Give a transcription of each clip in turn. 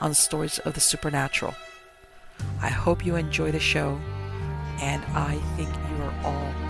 on Stories of the Supernatural. I hope you enjoy the show, and I think you are all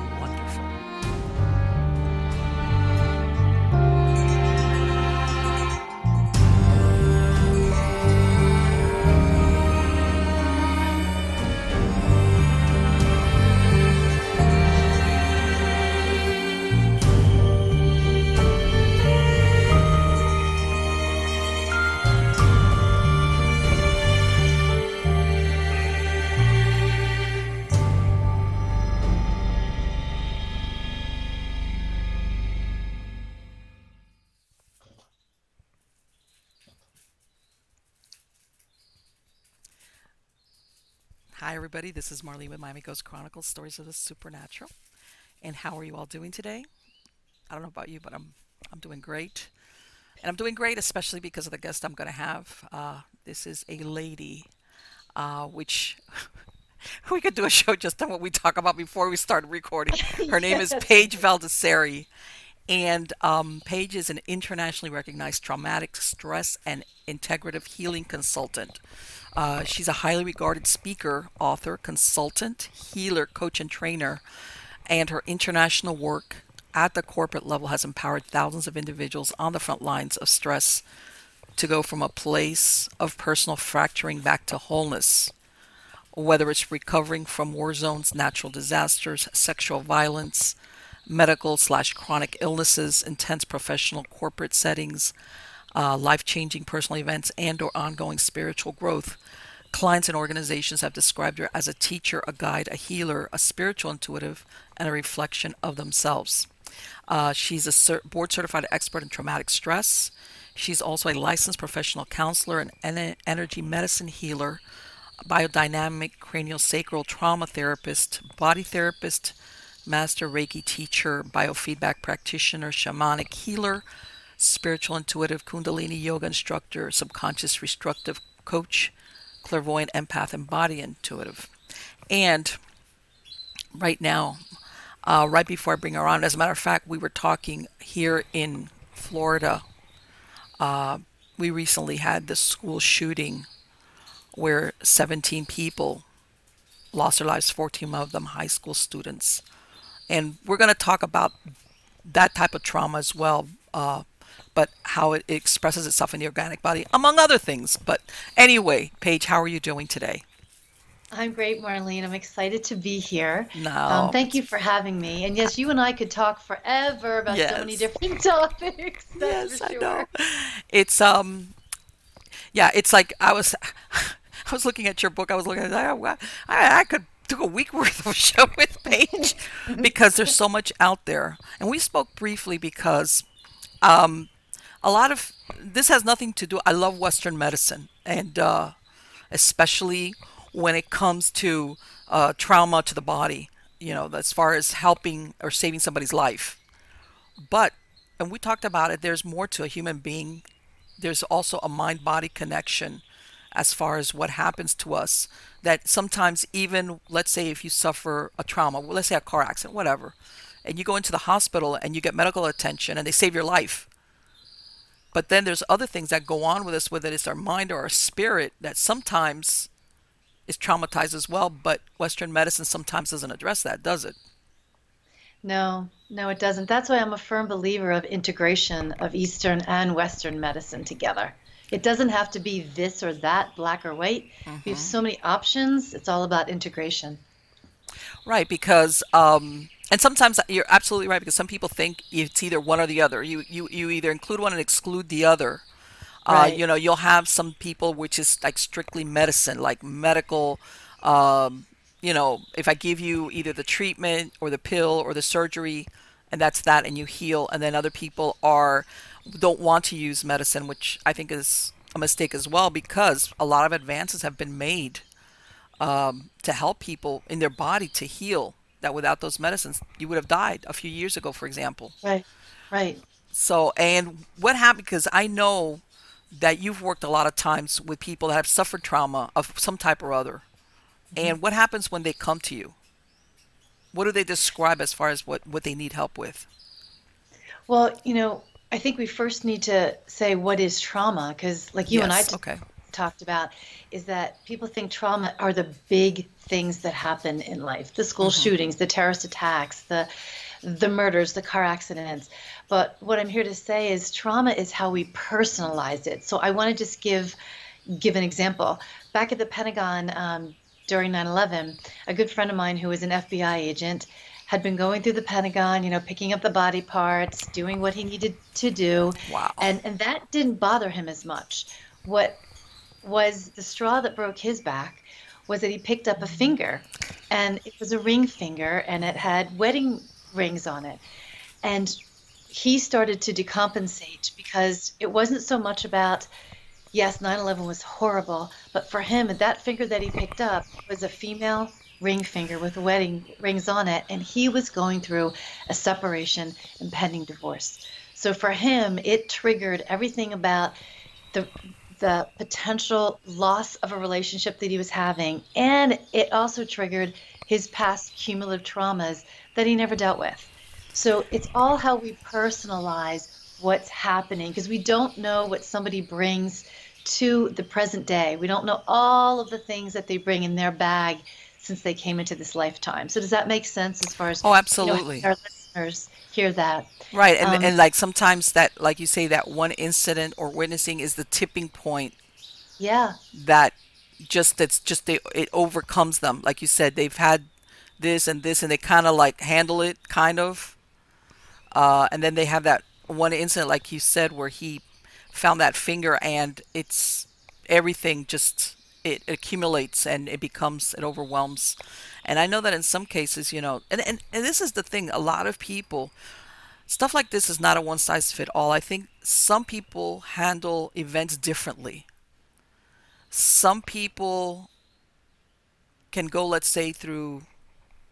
everybody. This is Marlene with Miami Ghost Chronicles Stories of the Supernatural. And how are you all doing today? I don't know about you, but I'm I'm doing great. And I'm doing great, especially because of the guest I'm going to have. Uh, this is a lady, uh, which we could do a show just on what we talk about before we start recording. Her name is Paige Valdeseri. And um, Paige is an internationally recognized traumatic stress and integrative healing consultant. Uh, she's a highly regarded speaker, author, consultant, healer, coach, and trainer. And her international work at the corporate level has empowered thousands of individuals on the front lines of stress to go from a place of personal fracturing back to wholeness whether it's recovering from war zones, natural disasters, sexual violence, medical slash chronic illnesses, intense professional corporate settings, uh, life-changing personal events, and or ongoing spiritual growth. Clients and organizations have described her as a teacher, a guide, a healer, a spiritual intuitive, and a reflection of themselves. Uh, she's a cer- board certified expert in traumatic stress. She's also a licensed professional counselor and en- energy medicine healer biodynamic cranial sacral trauma therapist, body therapist, master Reiki teacher, biofeedback practitioner, shamanic healer, spiritual intuitive Kundalini yoga instructor, subconscious restructive coach, clairvoyant empath, and body intuitive. And right now, uh, right before I bring her on, as a matter of fact, we were talking here in Florida. We recently had the school shooting where 17 people lost their lives, 14 of them high school students. And we're going to talk about that type of trauma as well, uh, but how it expresses itself in the organic body, among other things. But anyway, Paige, how are you doing today? I'm great, Marlene. I'm excited to be here. Um, No, thank you for having me. And yes, you and I could talk forever about so many different topics, yes, I know. It's um, yeah, it's like I was, I was looking at your book. I was looking at, I, I, I could do a week worth of a show with Paige because there's so much out there. And we spoke briefly because a lot of this has nothing to do. I love Western medicine, and uh, especially when it comes to uh, trauma to the body. You know, as far as helping or saving somebody's life. But and we talked about it. There's more to a human being. There's also a mind-body connection as far as what happens to us. That sometimes even let's say if you suffer a trauma, let's say a car accident, whatever, and you go into the hospital and you get medical attention and they save your life but then there's other things that go on with us, whether it's our mind or our spirit, that sometimes is traumatized as well. But Western medicine sometimes doesn't address that, does it? No, no, it doesn't. That's why I'm a firm believer of integration of Eastern and Western medicine together. It doesn't have to be this or that, black or white. Mm-hmm. We have so many options. It's all about integration. Right, because um, and sometimes you're absolutely right because some people think it's either one or the other. You you you either include one and exclude the other. Uh, right. Uh, you know, you'll have some people which is like strictly medicine, like medical. Um, you know, if I give you either the treatment or the pill or the surgery, and that's that, and you heal, and then other people are don't want to use medicine, which I think is a mistake as well because a lot of advances have been made um, to help people in their body to heal. That without those medicines, you would have died a few years ago, for example. Right, right. So, and what happened? Because I know that you've worked a lot of times with people that have suffered trauma of some type or other. Mm-hmm. And what happens when they come to you? What do they describe as far as what, what they need help with? Well, you know, I think we first need to say what is trauma because, like you yes, and I t- okay. Talked about, is that people think trauma are the big things that happen in life the school mm-hmm. shootings, the terrorist attacks, the the murders, the car accidents. But what I'm here to say is trauma is how we personalize it. So I want to just give give an example. Back at the Pentagon um, during 9/11, a good friend of mine who was an FBI agent had been going through the Pentagon, you know, picking up the body parts, doing what he needed to do. Wow. And and that didn't bother him as much. What was the straw that broke his back was that he picked up a mm-hmm. finger and it was a ring finger and it had wedding rings on it. And he started to decompensate because it wasn't so much about yes 9-11 was horrible but for him that finger that he picked up was a female ring finger with wedding rings on it, and he was going through a separation and pending divorce. So for him, it triggered everything about the the potential loss of a relationship that he was having, and it also triggered his past cumulative traumas that he never dealt with. So it's all how we personalize what's happening because we don't know what somebody brings to the present day. We don't know all of the things that they bring in their bag since they came into this lifetime. So does that make sense as far as oh, absolutely. You know, our listeners hear that, right? And um, and like sometimes that, like you say, that one incident or witnessing is the tipping point. Yeah. That just that's just they it overcomes them. Like you said, they've had this and this, and they kind of like handle it, kind of. Uh, and then they have that one incident, like you said, where he found that finger, and it's everything just it accumulates and it becomes it overwhelms and i know that in some cases you know and, and, and this is the thing a lot of people stuff like this is not a one size fit all i think some people handle events differently. Some people can go let's say through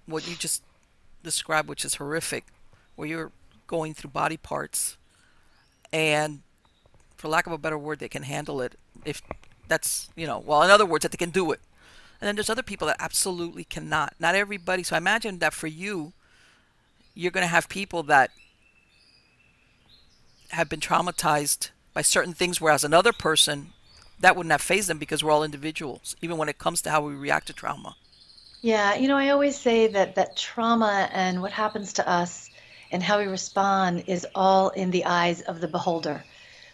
what you just described which is horrific where you're going through body parts and for lack of a better word they can handle it if that's you know well in other words that they can do it and then there's other people that absolutely cannot. Not everybody. So i imagine that for you you're going to have people that have been traumatized by certain things whereas another person that wouldn't have fazed them because we're all individuals even when it comes to how we react to trauma. Yeah you know i always say that that trauma and what happens to us and how we respond is all in the eyes of the beholder.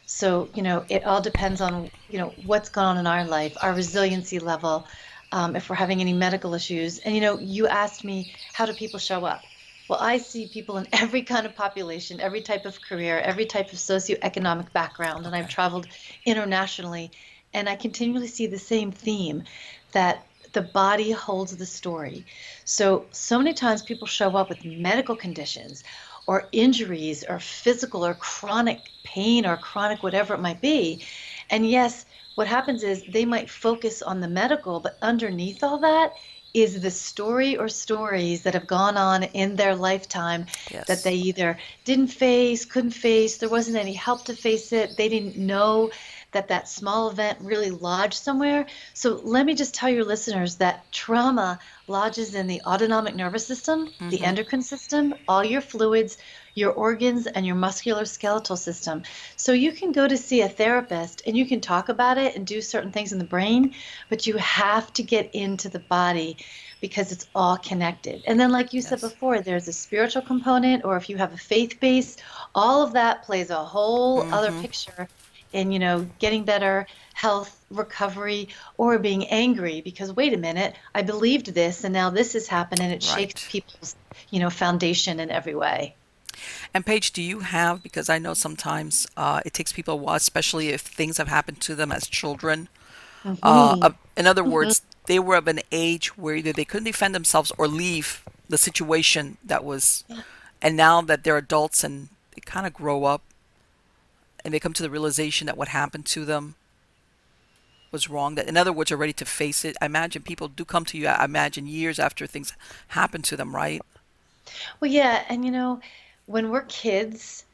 So, you know, it all depends on, you know, what's gone on in our life, our resiliency level, um, if we're having any medical issues. And, you know, you asked me, how do people show up? Well, I see people in every kind of population, every type of career, every type of socioeconomic background. And I've traveled internationally, and I continually see the same theme that the body holds the story. So, so many times people show up with medical conditions or injuries or physical or chronic pain or chronic whatever it might be. And yes, what happens is they might focus on the medical, but underneath all that is the story or stories that have gone on in their lifetime yes. that they either didn't face, couldn't face, there wasn't any help to face it, they didn't know that that small event really lodged somewhere. So let me just tell your listeners that trauma lodges in the autonomic nervous system, mm-hmm. the endocrine system, all your fluids, your organs, and your musculoskeletal system. So you can go to see a therapist and you can talk about it and do certain things in the brain, but you have to get into the body because it's all connected. And then, like you yes. said before, there's a spiritual component, or if you have a faith base, all of that plays a whole mm-hmm. other picture in, you know, getting better health, recovery, or being angry because wait a minute, I believed this and now this has happened and it Right. shakes people's, you know, foundation in every way. And Paige, do you have, because I know sometimes uh, it takes people a while, especially if things have happened to them as children. Uh, hmm uh, in other words, they were of an age where either they couldn't defend themselves or leave the situation that was, and now that they're adults and they kind of grow up and they come to the realization that what happened to them was wrong, that in other words, are ready to face it. I imagine people do come to you, I imagine, years after things happen to them, right? Well, yeah, and you know, when we're kids,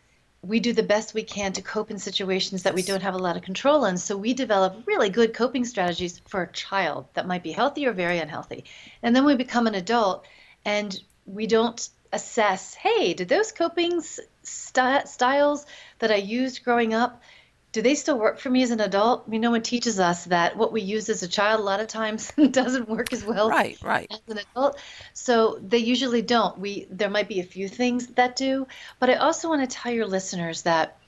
we do the best we can to cope in situations that we don't have a lot of control in. So we develop really good coping strategies for a child that might be healthy or very unhealthy. And then we become an adult and we don't assess, hey, did those coping s- sty styles that I used growing up, do they still work for me as an adult? You know, one teaches us that what we use as a child a lot of times doesn't work as well Right, right. as an adult. So they usually don't. We there might be a few things that do, but I also want to tell your listeners that,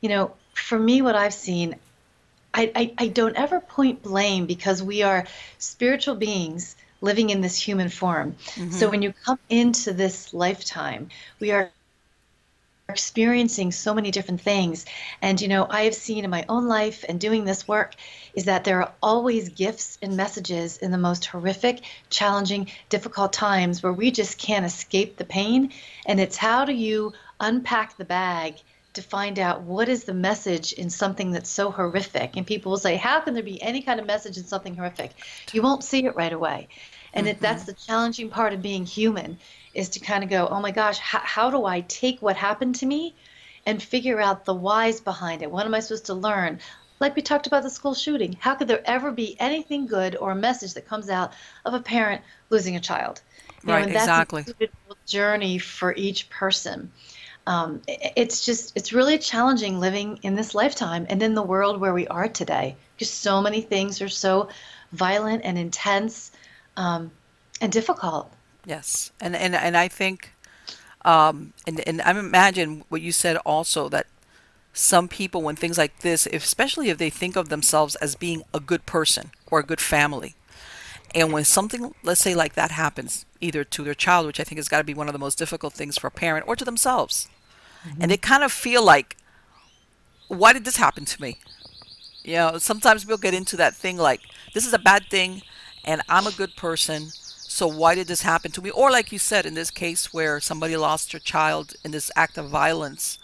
you know, for me, what I've seen, I, I, I don't ever point blame because we are spiritual beings living in this human form. So hmm when you come into this lifetime, we are experiencing so many different things. And, you know, I have seen in my own life and doing this work is that there are always gifts and messages in the most horrific, challenging, difficult times where we just can't escape the pain. And it's how do you unpack the bag to find out what is the message in something that's so horrific? And people will say, How can there be any kind of message in something horrific? You won't see it right away. And it, hmm that's the challenging part of being human is to kind of go, oh my gosh, how, how do I take what happened to me and figure out the whys behind it? What am I supposed to learn? Like we talked about the school shooting, how could there ever be anything good or a message that comes out of a parent losing a child? You Right, that's exactly. journey for each person. Um, it's just, it's really challenging living in this lifetime and in the world where we are today. Because so many things are so violent and intense um, and difficult. Yes, and and and I think, um, and and I imagine what you said also that some people, when things like this, especially if they think of themselves as being a good person or a good family, and when something, let's say, like that happens, either to their child, which I think has got to be one of the most difficult things for a parent, or to themselves, and they kind of feel like, why did this happen to me? You know, sometimes we'll get into that thing like, this is a bad thing, and I'm a good person, so why did this happen to me? Or, like you said, in this case where somebody lost their child in this act of violence,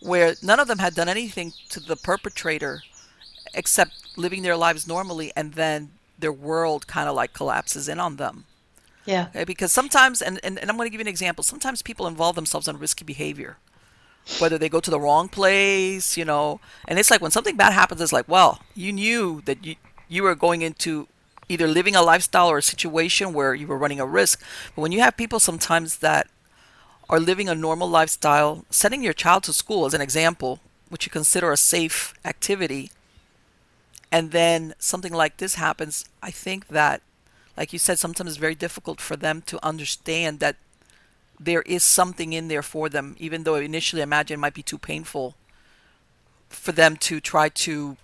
where none of them had done anything to the perpetrator except living their lives normally, and then their world kind of like collapses in on them. Yeah. Okay? Because sometimes, and, and, and I'm going to give you an example, sometimes people involve themselves in risky behavior whether they go to the wrong place, you know. And it's like when something bad happens, it's like, well, you knew that you you were going into either living a lifestyle or a situation where you were running a risk. But when you have people sometimes that are living a normal lifestyle, sending your child to school as an example, which you consider a safe activity, and then something like this happens, I think that, like you said, sometimes it's very difficult for them to understand that there is something in there for them, even though initially I imagine it might be too painful for them to try to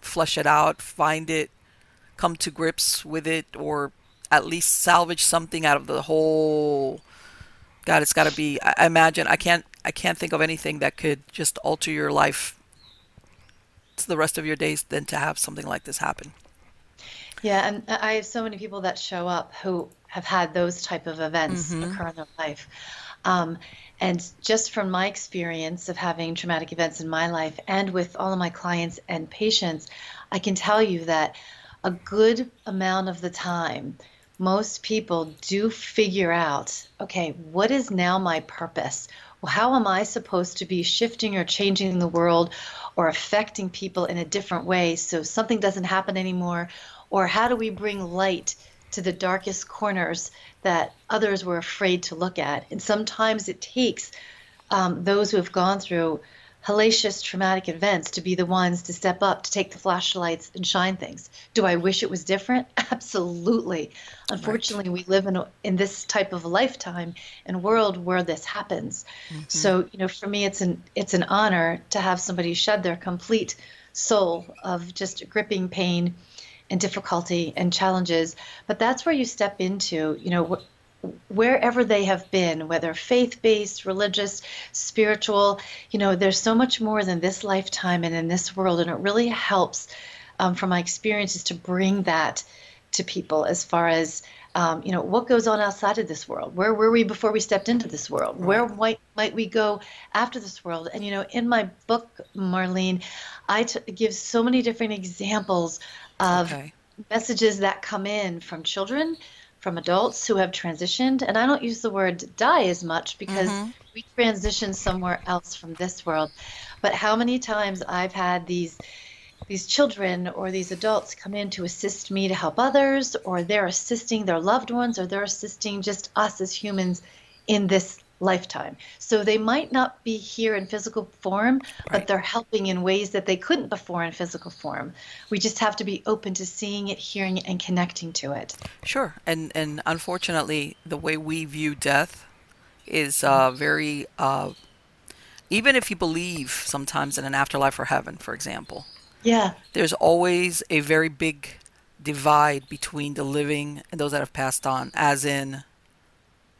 flush it out, find it, come to grips with it, or at least salvage something out of the whole. God, it's got to be. I imagine I can't. I can't think of anything that could just alter your life to the rest of your days than to have something like this happen. Yeah, and I have so many people that show up who have had those type of events Mm-hmm. occur in their life. Um, and just from my experience of having traumatic events in my life and with all of my clients and patients, I can tell you that a good amount of the time, most people do figure out, okay, what is now my purpose? Well, how am I supposed to be shifting or changing the world or affecting people in a different way so something doesn't happen anymore? Or how do we bring light to the darkest corners that others were afraid to look at? And sometimes it takes um, those who have gone through hellacious traumatic events to be the ones to step up, to take the flashlights and shine things. Do I wish it was different? Absolutely. Unfortunately, right. we live in in this type of lifetime and world where this happens. Mm-hmm. So, you know, for me it's an it's an honor to have somebody shed their complete soul of just gripping pain and difficulty and challenges. But that's where you step into, you know, wherever they have been, whether faith based, religious, spiritual, you know, there's so much more than this lifetime and in this world. And it really helps um, from my experiences to bring that to people as far as. Um, you know what goes on outside of this world where were we before we stepped into this world right. where might, might we go after this world and you know in my book marlene I t- give so many different examples of okay. messages that come in from children from adults who have transitioned. And I don't use the word die as much because mm-hmm. we transition somewhere else from this world. But how many times I've had these these children or these adults come in to assist me to help others, or they're assisting their loved ones, or they're assisting just us as humans in this lifetime. So they might not be here in physical form, right. but they're helping in ways that they couldn't before in physical form. We just have to be open to seeing it, hearing it, and connecting to it. Sure. And and unfortunately, the way we view death is uh, very. Uh, even if you believe sometimes in an afterlife or heaven, for example. Yeah. There's always a very big divide between the living and those that have passed on, as in,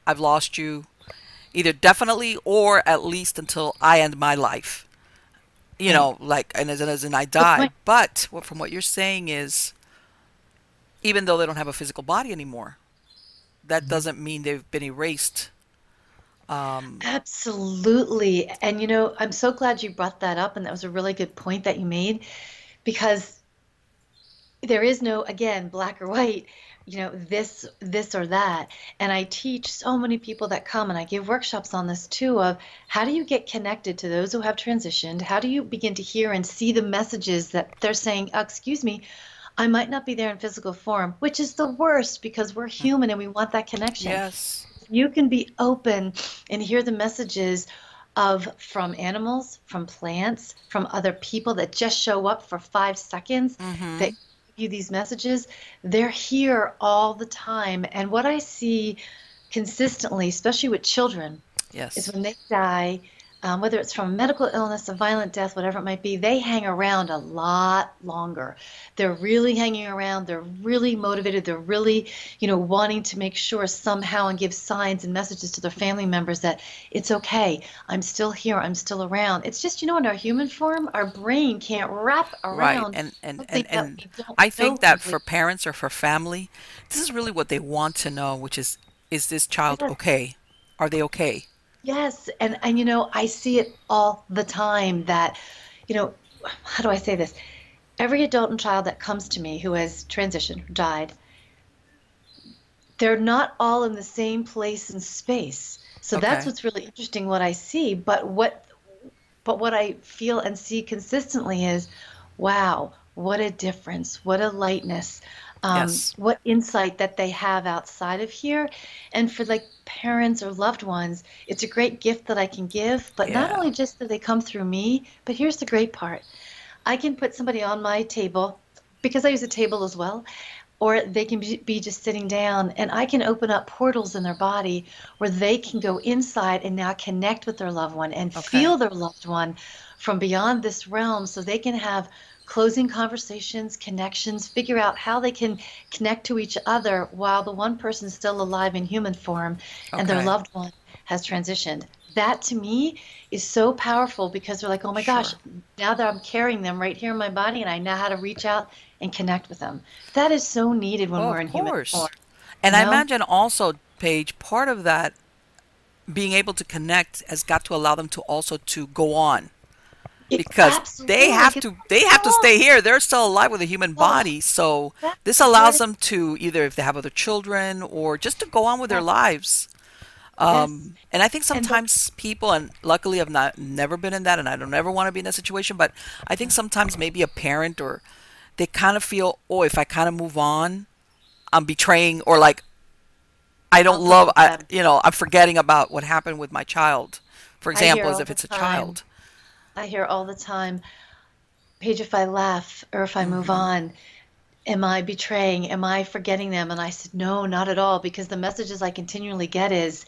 I've lost you, either definitely or at least until I end my life. You know, like and as, as in I die. But what, from what you're saying is, even though they don't have a physical body anymore, that mm-hmm. doesn't mean they've been erased. Um, Absolutely. And you know, I'm so glad you brought that up, and that was a really good point that you made, because there is no again black or white you know this this or that. And i teach so many people that come and i give workshops on this too of how do you get connected to those who have transitioned? How do you begin to hear and see the messages that they're saying oh, excuse me i might not be there in physical form which is the worst because we're human and we want that connection. Yes. You can be open and hear the messages of from animals, from plants, from other people that just show up for five seconds mm-hmm. that you these messages, they're here all the time. And what I see consistently, especially with children, yes. is when they die, um, whether it's from a medical illness, a violent death, whatever it might be, they hang around a lot longer. They're really hanging around. They're really motivated. They're really, you know, wanting to make sure somehow and give signs and messages to their family members that it's okay. I'm still here. I'm still around. It's just, you know, in our human form, our brain can't wrap around. Right. And and and, and I think that for parents or for family, this is really what they want to know, which is, is this child okay? Are they okay? Yes, and and you know, I see it all the time that, you know, how do I say this? Every adult and child that comes to me who has transitioned, died, they're not all in the same place and space. So okay. that's what's really interesting what I see, but what but what I feel and see consistently is wow, what a difference, what a lightness um, yes. what insight that they have outside of here. And for like parents or loved ones, it's a great gift that I can give. But yeah. not only just that they come through me, but here's the great part I can put somebody on my table because I use a table as well. Or they can be just sitting down, and I can open up portals in their body where they can go inside and now connect with their loved one and okay. feel their loved one from beyond this realm so they can have closing conversations, connections, figure out how they can connect to each other while the one person's still alive in human form okay. and their loved one has transitioned. That to me is so powerful because they're like, oh my sure. gosh, now that I'm carrying them right here in my body and I know how to reach out and connect with them. That is so needed when oh, we're in course. human form. And you know? I imagine also, Paige, part of that being able to connect has got to allow them to also to go on because they have to they have to stay here. They're still alive with a human body. So this allows them to either if they have other children or just to go on with their lives. um, and i think sometimes people and luckily i've not never been in that and i don't ever want to be in that situation but i think sometimes maybe a parent or they kind of feel oh if i kind of move on i'm betraying or like i don't love I, you know i'm forgetting about what happened with my child for example as if it's a child I hear all the time, Paige, if I laugh or if I move hmm on, am I betraying? Am I forgetting them? And I said, no, not at all, because the messages I continually get is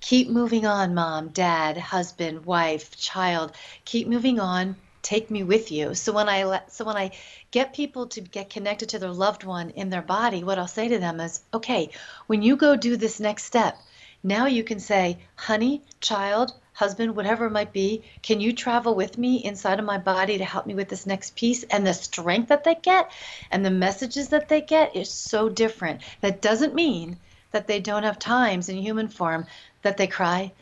keep moving on, mom, dad, husband, wife, child. Keep moving on. Take me with you. So when I so when I get people to get connected to their loved one in their body, what I'll say to them is, okay, when you go do this next step, now you can say, honey, child, husband, whatever it might be, can you travel with me inside of my body to help me with this next piece? And the strength that they get and the messages that they get is so different. That doesn't mean that they don't have times in human form that they cry,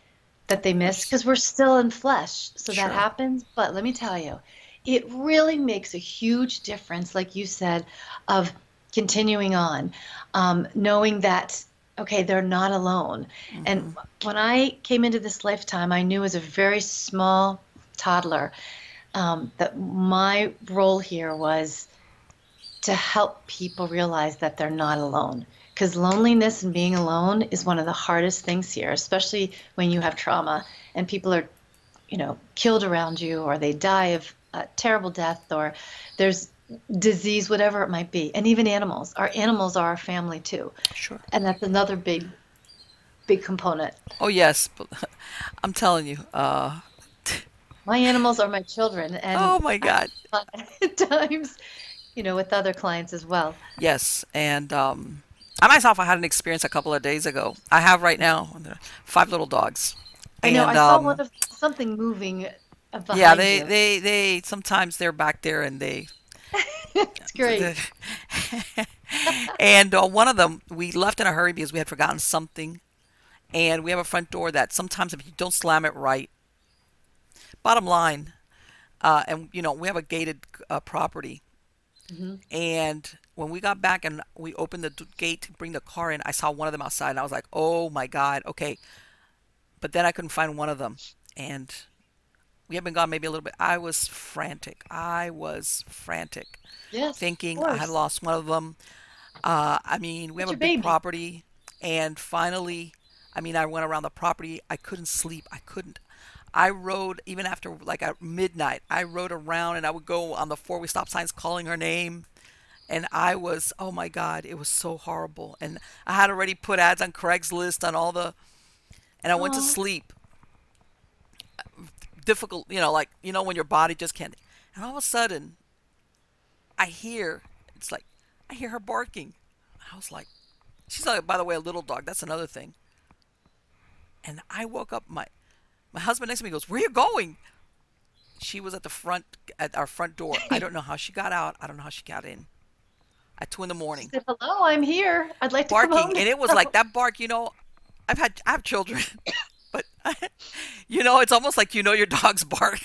that they miss, because we're still in flesh. So that happens. But let me tell you, it really makes a huge difference, like you said, of continuing on, um, knowing that, okay, they're not alone. And hmm when I came into this lifetime, I knew as a very small toddler um, that my role here was to help people realize that they're not alone. Because loneliness and being alone is one of the hardest things here, especially when you have trauma and people are, you know, killed around you or they die of a terrible death or there's disease, whatever it might be. And even animals. Our animals are our family too. Sure. And that's another big, big component. Oh yes, I'm telling you. Uh, My animals are my children, and oh my God. at times, you know, with other clients as well. Yes, and um, I myself I had an experience a couple of days ago. I have right now five little dogs, I know and I saw one um, of something moving yeah, they you. they they sometimes they're back there and they It's great. and uh, one of them we left in a hurry because we had forgotten something, and we have a front door that sometimes if you don't slam it right, bottom line, uh, and you know we have a gated uh, property, hmm and when we got back and we opened the gate to bring the car in, I saw one of them outside, and I was like, oh my God, okay. But then I couldn't find one of them, and we had been gone maybe a little bit. I was frantic. I was frantic, Yes, thinking I had lost one of them. Uh, I mean, we have a big baby. property, and finally, I mean, I went around the property. I couldn't sleep. I couldn't. I rode even after like at midnight. I rode around, and I would go on the four-way stop signs calling her name. And I was, oh my God, it was so horrible. And I had already put ads on Craigslist on all the, and I went to sleep. Difficult, you know, like you know when your body just can't. And all of a sudden, I hear it's like I hear her barking. I was like, she's like, by the way, a little dog. That's another thing. And I woke up. My my husband next to me goes, "Where are you going?" She was at the front at our front door. I don't know how she got out. I don't know how she got in at two in the morning, said, "Hello, I'm here. I'd like to come barking, and it was like that bark. You know, I've had I have children, but you know, it's almost like you know your dog's bark.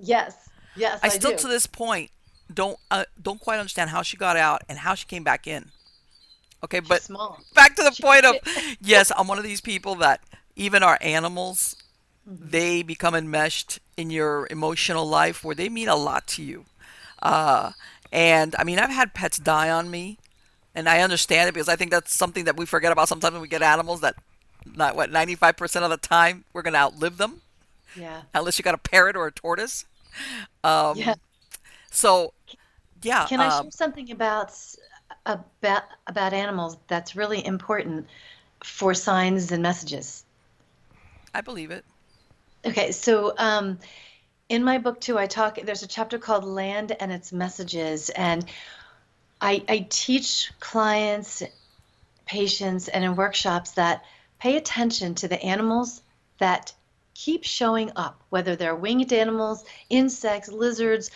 Yes, yes, I I still do. to this point don't uh, don't quite understand how she got out and how she came back in. Okay, She's but small. back to the She point of yes, I'm one of these people that even our animals Mhm. they become enmeshed in your emotional life where they mean a lot to you. Uh, and I mean, I've had pets die on me, and I understand it because I think that's something that we forget about sometimes when we get animals that not what 95% of the time we're going to outlive them Yeah, unless you got a parrot or a tortoise. yeah. Um, so yeah, Can I share um, something about about about animals that's really important for signs and messages? I believe it. Okay, so um, in my book too, I talk. There's a chapter called "Land and Its Messages," and I, I teach clients, patients, and in workshops that pay attention to the animals that keep showing up, whether they're winged animals, insects, lizards,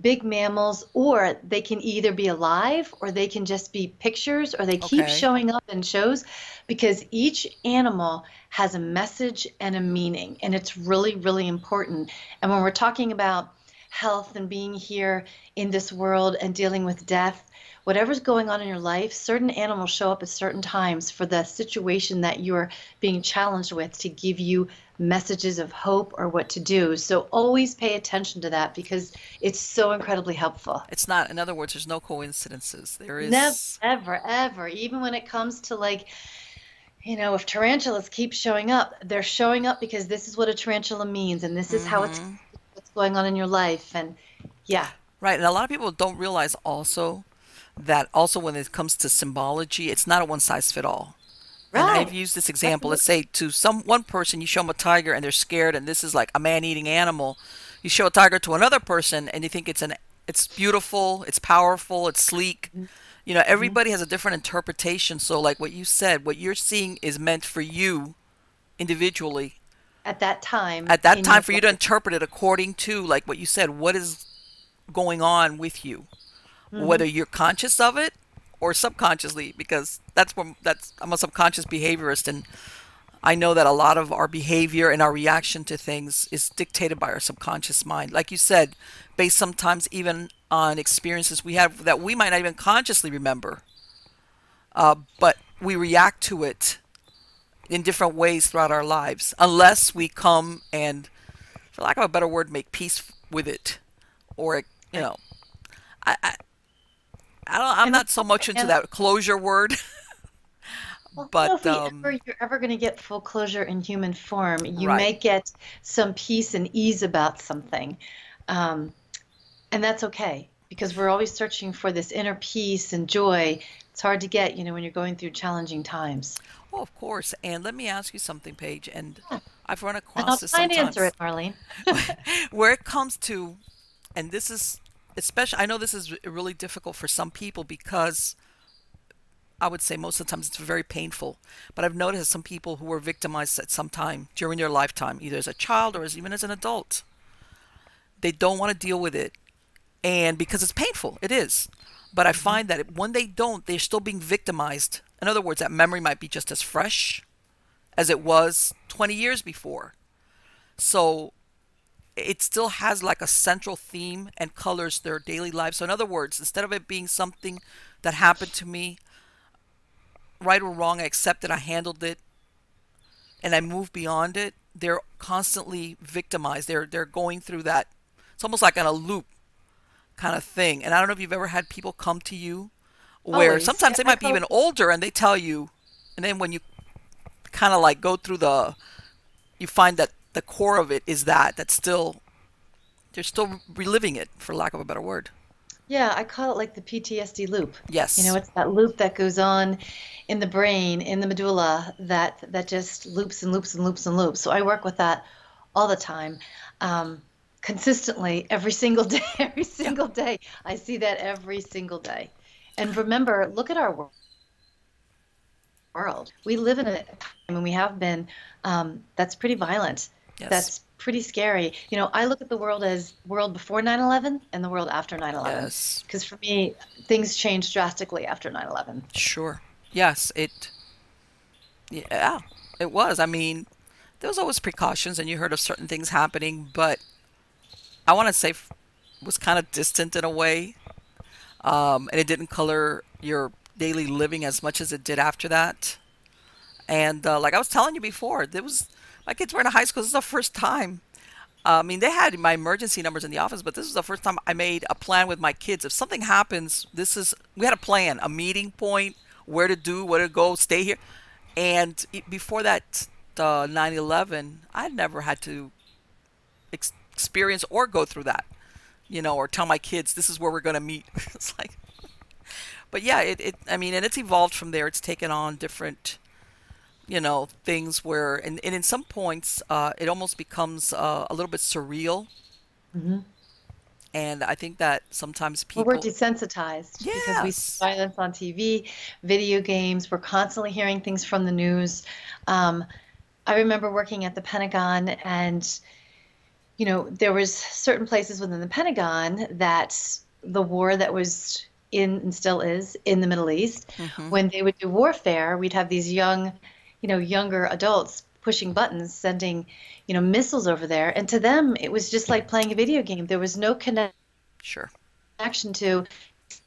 big mammals, or they can either be alive or they can just be pictures or they keep showing up in shows because each animal has a message and a meaning, and it's really, really important. And when we're talking about health and being here in this world and dealing with death, whatever's going on in your life, certain animals show up at certain times for the situation that you're being challenged with to give you messages of hope or what to do. So always pay attention to that because it's so incredibly helpful. It's not, in other words, there's no coincidences. There is. Never, ever, ever, even when it comes to like, you know, if tarantulas keep showing up, they're showing up because this is what a tarantula means and this is how it's mm-hmm, going on in your life and yeah Right, and a lot of people don't realize also that also when it comes to symbology, it's not a one size fit all Right. And I've used this example. Let's say to some one person you show them a tiger and they're scared and this is like a man-eating animal. You show a tiger to another person and you think it's an it's beautiful, it's powerful, it's sleek. You know, Mhm. everybody has a different interpretation. So like what you said, what you're seeing is meant for you individually at that time at that time for you to interpret it according to like what you said, what is going on with you hmm whether you're conscious of it or subconsciously because that's what that's I'm a subconscious behaviorist and I know that a lot of our behavior and our reaction to things is dictated by our subconscious mind. Like you said based sometimes even on experiences we have that we might not even consciously remember uh, but we react to it in different ways throughout our lives unless we come and for lack of a better word make peace with it or you right know I, I I don't, I'm and not so much into that closure word, Well, but if um, ever you're ever going to get full closure in human form. You right, may get some peace and ease about something, um, and that's okay because we're always searching for this inner peace and joy. It's hard to get, you know, when you're going through challenging times. Well, of course. And let me ask you something, Paige. And Yeah, I've run and I'll across this try and answer it, Marlene. where it comes to, and this is especially, I know this is really difficult for some people because I would say most of the times it's very painful. But I've noticed some people who were victimized at some time during their lifetime, either as a child or as even as an adult, they don't want to deal with it and because it's painful it is but i hmm find that when they don't they're still being victimized in other words that memory might be just as fresh as it was 20 years before. So it still has like a central theme and colors their daily life. So in other words instead of it being something that happened to me right or wrong i accepted i handled it and i moved beyond it they're constantly victimized. They're they're going through that. It's almost like on a loop kind of thing. And I don't know if you've ever had people come to you where Always, sometimes yeah. they might be even older and they tell you, and then when you kind of like go through the, you find that the core of it is that, that's still, they're still reliving it, for lack of a better word. Yeah, I call it like the PTSD loop. Yes you know, it's that loop that goes on in the brain, in the medulla, that that just loops and loops and loops and loops. So I work with that all the time, um, consistently, every single day, every Yeah. single day. I see that every single day. And remember, look at our wor- world. We live in a time, and we have been, um, that's pretty violent. Yes. That's pretty scary. You know, I look at the world as world before 9/11 and the world after 9/11. Yes. Because for me, things changed drastically after 9/11. Sure. Yes. It, yeah, it was. I mean, there was always precautions and you heard of certain things happening, but I want to say f- was kind of distant in a way. Um, and it didn't color your daily living as much as it did after that. And uh, like I was telling you before, there was my kids were in high school. This is the first time. Uh, I mean, they had my emergency numbers in the office, but this was the first time I made a plan with my kids. If something happens, this is we had a plan, a meeting point, where to do, where to go, stay here. And e- before that, uh, 9/11, I never had to ex- experience or go through that, you know, or tell my kids this is where we're going to meet. it's like, but yeah, it, it, I mean, and it's evolved from there. It's taken on different you know things where and, and in some points uh, it almost becomes uh, a little bit surreal hmm and i think that sometimes Well, we're people desensitized because we see violence on TV, video games. We're constantly hearing things from the news. Um, I remember working at the Pentagon, and you know there was certain places within the Pentagon that the war that was in and still is in the Middle East. hmm When they would do warfare, we'd have these young, you know, younger adults pushing buttons, sending, you know, missiles over there, and to them it was just like playing a video game. There was no connection sure connection to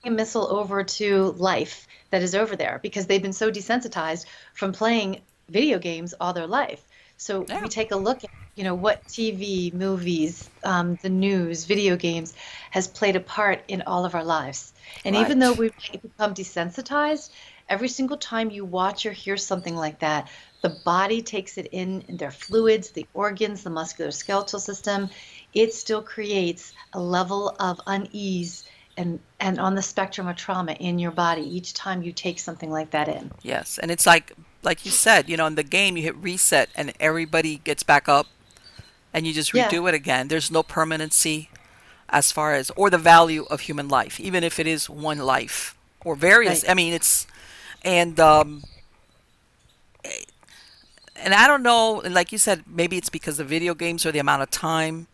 a missile over to life that is over there because they've been so desensitized from playing video games all their life. So yeah we take a look at, you know, what TV, movies, um, the news, video games has played a part in all of our lives. And even though we've become desensitized, every single time you watch or hear something like that, the body takes it in, in their fluids, the organs, the musculoskeletal system. It still creates a level of unease and and on the spectrum of trauma in your body each time you take something like that in. Yes, and it's like like you said, you know, in the game you hit reset and everybody gets back up and you just redo yeah. it again. There's no permanency as far as or the value of human life, even if it is one life or various. Right. I mean, it's and um, and I don't know. Like you said, maybe it's because the video games or the amount of time.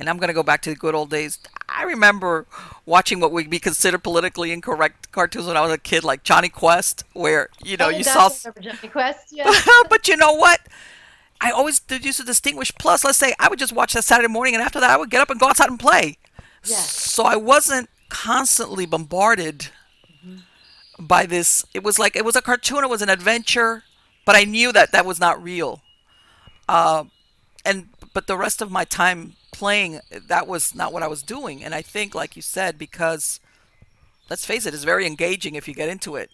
And I'm going to go back to the good old days. I remember watching what would be considered politically incorrect cartoons when I was a kid, like Jonny Quest, where you know oh, you saw. Jonny Quest, yeah. but you know what? I always did used to distinguish. Plus, let's say I would just watch that Saturday morning, and after that, I would get up and go outside and play. Yeah. So I wasn't constantly bombarded mm-hmm. by this. It was like it was a cartoon. It was an adventure, but I knew that that was not real. Uh, and but the rest of my time playing, that was not what I was doing. And I think, like you said, because let's face it, it's very engaging if you get into it.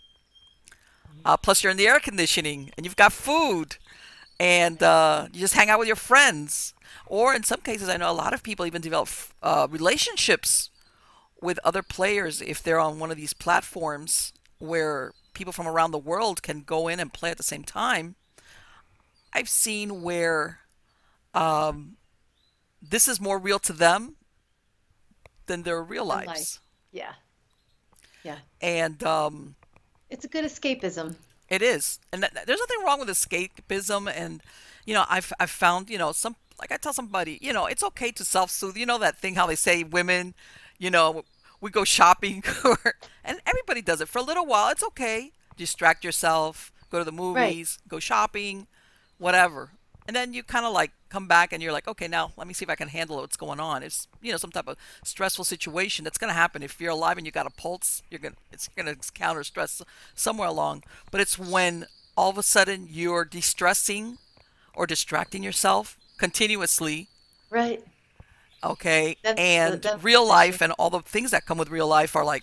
Uh, plus, you're in the air conditioning and you've got food and uh, you just hang out with your friends. Or in some cases, I know a lot of people even develop uh, relationships with other players if they're on one of these platforms where people from around the world can go in and play at the same time. I've seen where um, this is more real to them than their real lives. Life. Yeah. Yeah. And um, it's a good escapism. It is, and th- there's nothing wrong with escapism. And you know, I've I've found you know some like I tell somebody, you know, it's okay to self-soothe. You know that thing how they say women, you know, we go shopping, and everybody does it for a little while. It's okay. Distract yourself, go to the movies, right. go shopping, whatever and then you kind of like come back and you're like okay now let me see if i can handle what's going on. It's you know some type of stressful situation that's going to happen. If you're alive and you got a pulse you're going to it's going to counter stress somewhere along. But it's when all of a sudden you're distressing or distracting yourself continuously. Right. Okay? That's, and that's, real life and all the things that come with real life are like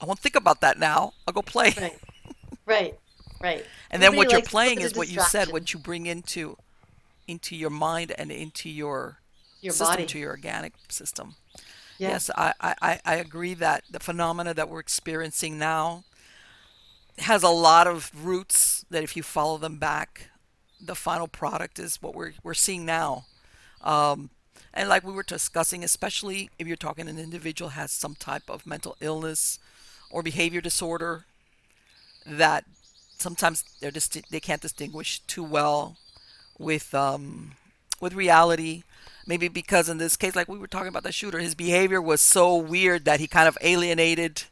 i won't think about that now. I'll go play. Right. Right. Right. And then what you're playing is what you said what you bring into into your mind and into your, your system, body. to your organic system. Yeah. Yes, I, I, I agree that the phenomena that we're experiencing now has a lot of roots that if you follow them back, the final product is what we're, we're seeing now. Um, and like we were discussing, especially if you're talking an individual has some type of mental illness or behavior disorder that sometimes they're just they can't distinguish too well with um, with reality. Maybe because in this case, like we were talking about the shooter, his behavior was so weird that he kind of alienated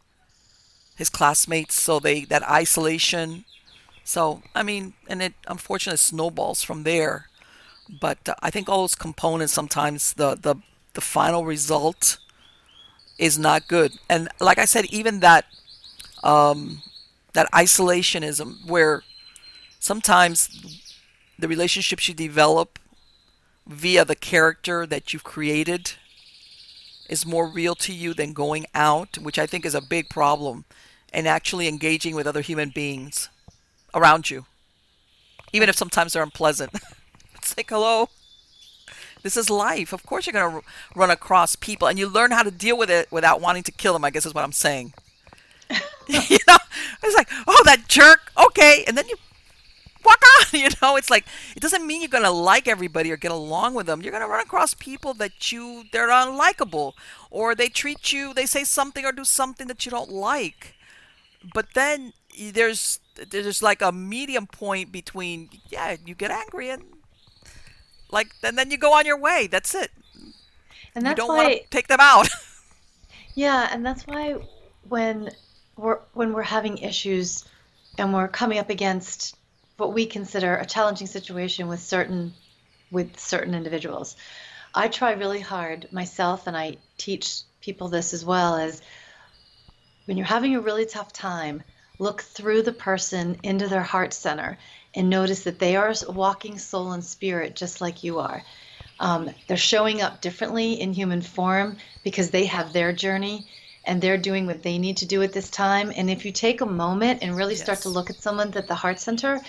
his classmates. So they that isolation. So I mean, and it unfortunately snowballs from there. But uh, I think all those components sometimes the the the final result is not good. And like I said, even that um, that isolationism where sometimes the relationships you develop via the character that you've created is more real to you than going out, which I think is a big problem, and actually engaging with other human beings around you, even if sometimes they're unpleasant. it's like, hello, this is life. Of course, you're going to run across people, and you learn how to deal with it without wanting to kill them, I guess is what I'm saying. you know, it's like, oh, that jerk. Okay. And then you walk on. You know, it's like it doesn't mean you're gonna like everybody or get along with them. You're gonna run across people that you they're unlikable, or they treat you, they say something or do something that you don't like. But then there's there's like a medium point between yeah, you get angry and like and then you go on your way. That's it. And that's you don't why, want to take them out. yeah, and that's why when we're when we're having issues and we're coming up against what we consider a challenging situation with certain with certain individuals. I try really hard myself, and I teach people this as well. As when you're having a really tough time, look through the person into their heart center and notice that they are walking soul and spirit just like you are. Um, they're showing up differently in human form because they have their journey and they're doing what they need to do at this time. And if you take a moment and really start to look at someone at the heart center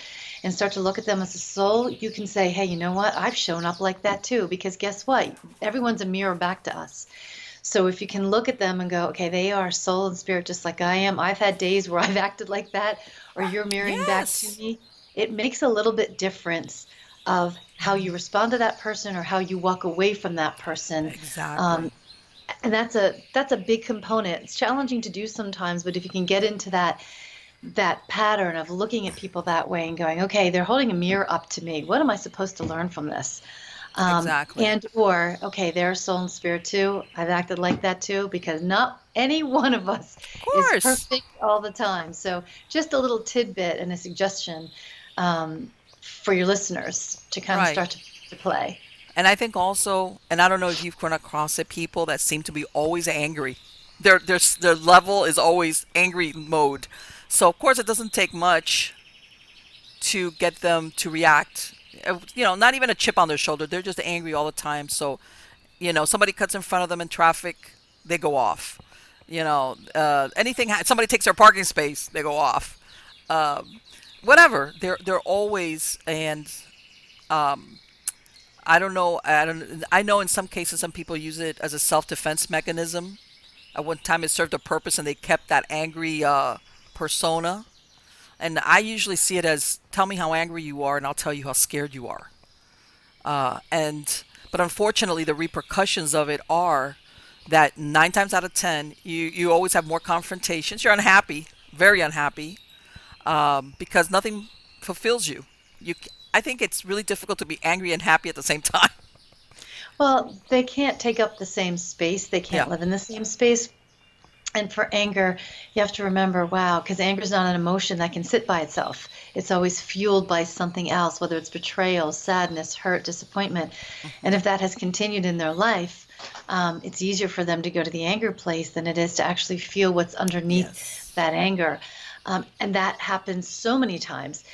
and start to look at them as a soul, you can say, hey, you know what? I've shown up like that too. Because guess what? Everyone's a mirror back to us. So if you can look at them and go, okay, they are soul and spirit just like I am. I've had days where I've acted like that, or you're mirroring back to me. It makes a little bit difference of how you respond to that person or how you walk away from that person. Exactly. Um, and that's a that's a big component. It's challenging to do sometimes, but if you can get into that that pattern of looking at people that way and going, okay, they're holding a mirror up to me. What am I supposed to learn from this? Um, Exactly. And or okay, they're soul and spirit too. I've acted like that too because not any one of us of is perfect all the time. So just a little tidbit and a suggestion um, for your listeners to kind of start to, to play. And I think also, and I don't know if you've run across it, people that seem to be always angry. Their their their level is always angry mode. So of course it doesn't take much to get them to react. Uh, You know, not even a chip on their shoulder. They're just angry all the time. So, you know, somebody cuts in front of them in traffic, they go off. You know, uh, anything. Ha- somebody takes their parking space, they go off. Um, whatever. They're they're always and um, I don't know. I don't. I know in some cases some people use it as a self-defense mechanism. At one time, it served a purpose, and they kept that angry uh, persona. And I usually see it as, "Tell me how angry you are, and I'll tell you how scared you are." Uh, and but unfortunately, the repercussions of it are that nine times out of ten, you you always have more confrontations. You're unhappy, very unhappy, um, because nothing fulfills you. You, I think it's really difficult to be angry and happy at the same time. Well, they can't take up the same space. They can't Yeah. live in the same space. And for anger, you have to remember, wow, because anger is not an emotion that can sit by itself. It's always fueled by something else, whether it's betrayal, sadness, hurt, disappointment. And if that has continued in their life, um, it's easier for them to go to the anger place than it is to actually feel what's underneath Yes. that anger. Um, and that happens so many times.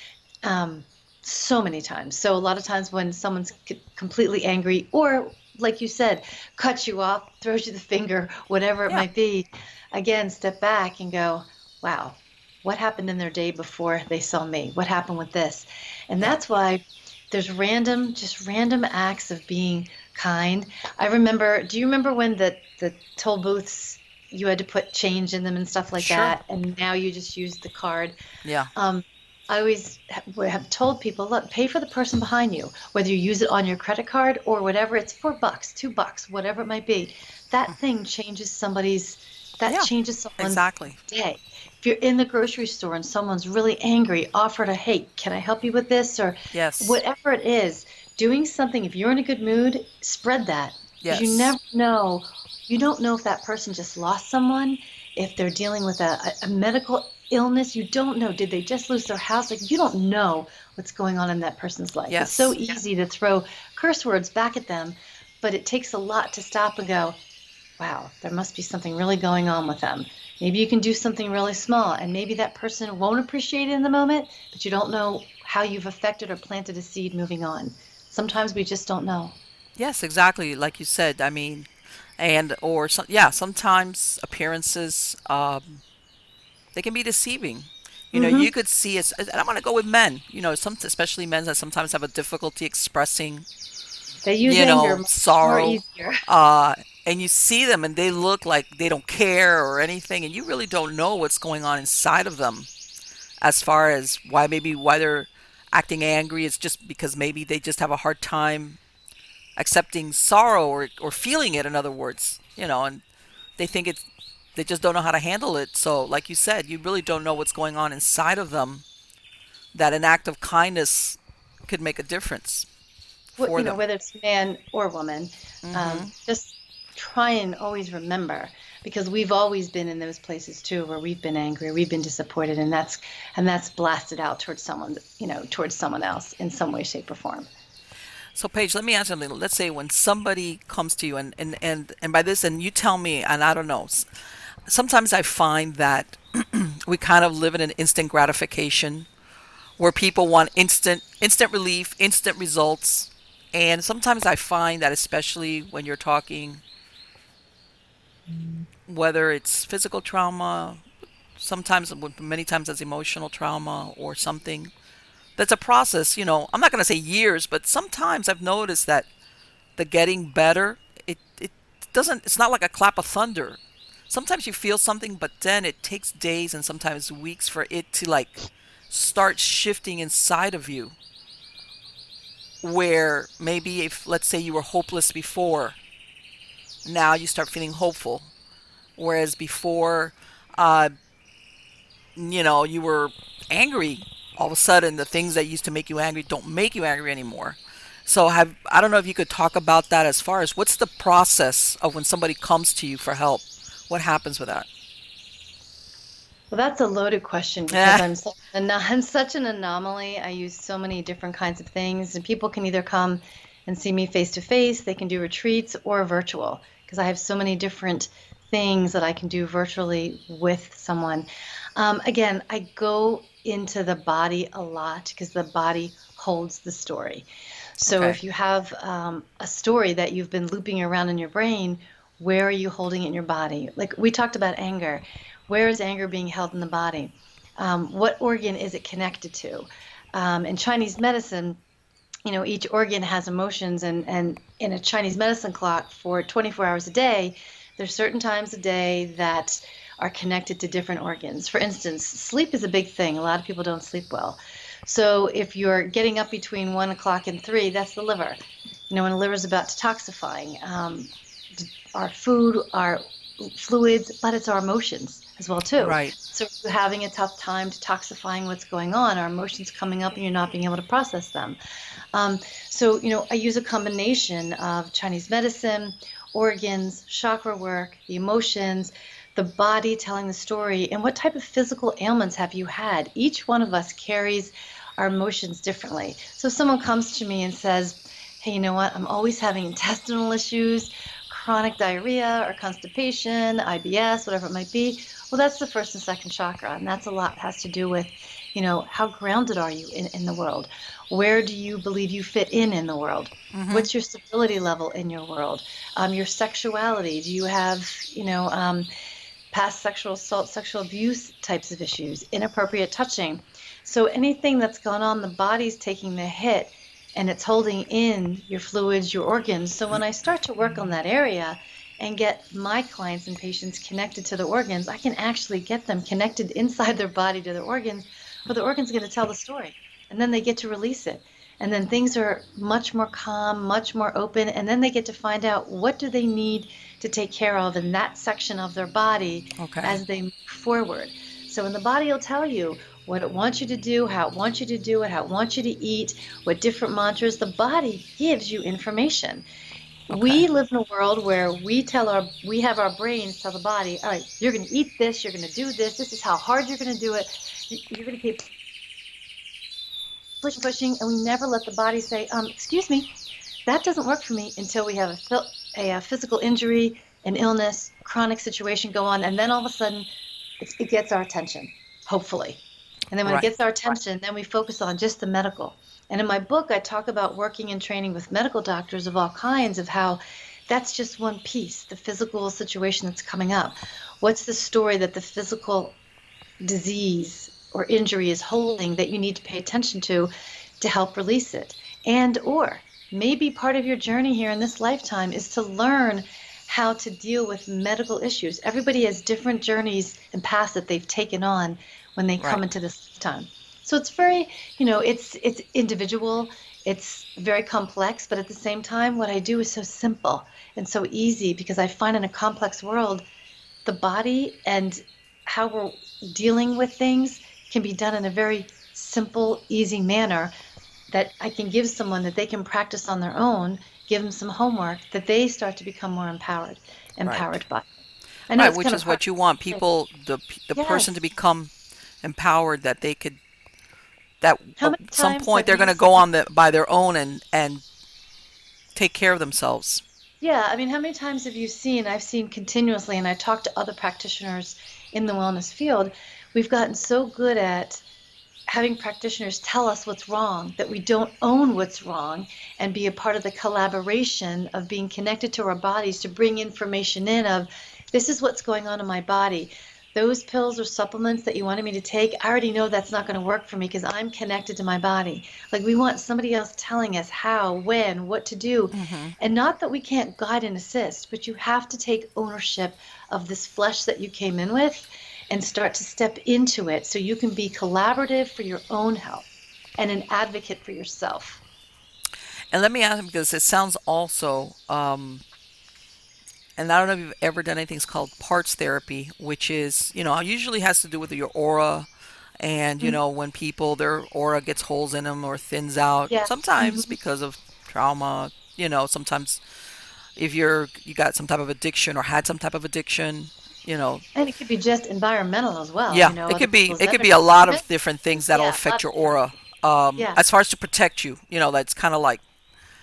Um, so many times. So a lot of times when someone's c- completely angry or like you said, cuts you off, throws you the finger, whatever it Yeah. might be, again, step back and go, wow, what happened in their day before they saw me? What happened with this? And that's why there's random, just random acts of being kind. I remember, do you remember when the, the toll booths, you had to put change in them and stuff like Sure. that, and now you just use the card? Yeah. Um, I always have told people, look, pay for the person behind you, whether you use it on your credit card or whatever. It's four bucks, two bucks, whatever it might be. That thing changes somebody's. That Yeah, changes someone's Exactly. day. If you're in the grocery store and someone's really angry, offer to, hey, can I help you with this or Yes. whatever it is. Doing something. If you're in a good mood, spread that. Yes. You never know. You don't know if that person just lost someone, if they're dealing with a, a, medical illness. You don't know. Did they just lose their house? Like you don't know what's going on in that person's life. Yes. It's so easy to throw curse words back at them, but it takes a lot to stop and go, wow, there must be something really going on with them. Maybe you can do something really small, and maybe that person won't appreciate it in the moment, but you don't know how you've affected or planted a seed moving on. Sometimes we just don't know. Yes, exactly. Like you said, I mean, and or some, yeah, sometimes appearances um, they can be deceiving. You know, Mhm. you could see it, and I'm going to go with men. You know, some especially men that sometimes have a difficulty expressing, They use you know, anger sorrow. easier. uh, and you see them and they look like they don't care or anything, and you really don't know what's going on inside of them, as far as why maybe why they're acting angry. It's just because maybe they just have a hard time accepting sorrow or or feeling it. In other words, you know, and they think it's they just don't know how to handle it. So, like you said, you really don't know what's going on inside of them. That an act of kindness could make a difference for you know, them. whether it's man or woman, Mhm. um, just try and always remember because we've always been in those places too where we've been angry, we've been disappointed, and that's and that's blasted out towards someone, you know, towards someone else in some way, shape, or form. So Paige, let me ask you something. Let's say when somebody comes to you and, and, and, and by this and you tell me and I don't know. Sometimes I find that we kind of live in an instant gratification where people want instant instant relief, instant results. And sometimes I find that especially when you're talking whether it's physical trauma, sometimes, many times, as emotional trauma or something. That's a process, you know. I'm not going to say years, but sometimes I've noticed that the getting better, it, it doesn't, it's not like a clap of thunder. Sometimes you feel something, but then it takes days and sometimes weeks for it to like start shifting inside of you. Where maybe if, let's say, you were hopeless before, now you start feeling hopeful. Whereas before, uh, you know, you were angry. All of a sudden, the things that used to make you angry don't make you angry anymore. So, have I don't know if you could talk about that as far as what's the process of when somebody comes to you for help? What happens with that? Well, that's a loaded question because I'm, such an, I'm such an anomaly. I use so many different kinds of things, and people can either come and see me face to face, they can do retreats, or virtual because I have so many different things that I can do virtually with someone. Um, again, I go into the body a lot because the body holds the story. So Okay. if you have um, a story that you've been looping around in your brain, where are you holding it in your body? Like we talked about anger. Where is anger being held in the body? Um, what organ is it connected to? Um, in Chinese medicine, you know, each organ has emotions, and, and in a Chinese medicine clock for 24 hours a day, there's certain times a day that are connected to different organs. For instance, sleep is a big thing. A lot of people don't sleep well. So if you're getting up between one o'clock and three, that's the liver. You know, when the liver is about detoxifying, um, our food, our fluids, but it's our emotions as well too. Right. So you're having a tough time detoxifying what's going on, our emotions coming up, and you're not being able to process them. Um, so you know, I use a combination of Chinese medicine, organs, chakra work, the emotions, the body telling the story, and what type of physical ailments have you had? Each one of us carries our emotions differently. So if someone comes to me and says, "Hey, you know what? I'm always having intestinal issues." Chronic diarrhea or constipation, IBS, whatever it might be, well, that's the first and second chakra, and that's a lot has to do with, you know, how grounded are you in, in the world? Where do you believe you fit in in the world? Mm-hmm. What's your stability level in your world? Um, your sexuality? Do you have, you know, um, past sexual assault, sexual abuse types of issues, inappropriate touching? So anything that's gone on, the body's taking the hit and it's holding in your fluids, your organs. So when I start to work on that area and get my clients and patients connected to the organs, I can actually get them connected inside their body to their organs, but the organ's are going to tell the story. And then they get to release it. And then things are much more calm, much more open, and then they get to find out what do they need to take care of in that section of their body Okay. as they move forward. So in the body will tell you what it wants you to do, how it wants you to do it, how it wants you to eat, what different mantras, the body gives you information. We live in a world where we tell our we have our brains tell the body, all right, you're going to eat this, you're going to do this, this is how hard you're going to do it. You- You're going to keep pushing, pushing, and we never let the body say, um, excuse me, that doesn't work for me until we have a, phil- a, uh physical injury, an illness, chronic situation go on, and then all of a sudden it, it gets our attention, hopefully. And then when Right. it gets our attention, then we focus on just the medical. And in my book, I talk about working and training with medical doctors of all kinds of how that's just one piece, the physical situation that's coming up. What's the story that the physical disease or injury is holding that you need to pay attention to to help release it? And or maybe part of your journey here in this lifetime is to learn how to deal with medical issues. Everybody has different journeys and paths that they've taken on when they come into this lifetime. So it's very, you know, it's it's individual, it's very complex, but at the same time what I do is so simple and so easy because I find in a complex world the body and how we're dealing with things can be done in a very simple, easy manner that I can give someone that they can practice on their own, give them some homework that they start to become more empowered, Right. empowered by. I know Right, which is hard what you want people the the person to become empowered that they could that at some point they're going to go on the by their own and and take care of themselves. Yeah, I mean, how many times have you seen? I've seen continuously, and I talk to other practitioners in the wellness field. We've gotten so good at having practitioners tell us what's wrong that we don't own what's wrong and be a part of the collaboration of being connected to our bodies to bring information in of this is what's going on in my body those pills or supplements that you wanted me to take, I already know that's not going to work for me because I'm connected to my body. Like we want somebody else telling us how, when, what to do. Mm-hmm. And not that we can't guide and assist, but you have to take ownership of this flesh that you came in with and start to step into it so you can be collaborative for your own health and an advocate for yourself. And let me ask because it sounds also um, and I don't know if you've ever done anything called parts therapy, which is, you know, usually has to do with your aura. And, you mm-hmm. know, when people, their aura gets holes in them or thins out, yeah. sometimes mm-hmm. because of trauma, you know, sometimes if you're, you got some type of addiction or had some type of addiction, you know. And it could be just environmental as well. Yeah, you know, it could be, it could be a lot of different things that'll yeah, affect your aura. Um, yeah. As far as to protect you, you know, that's kind of like.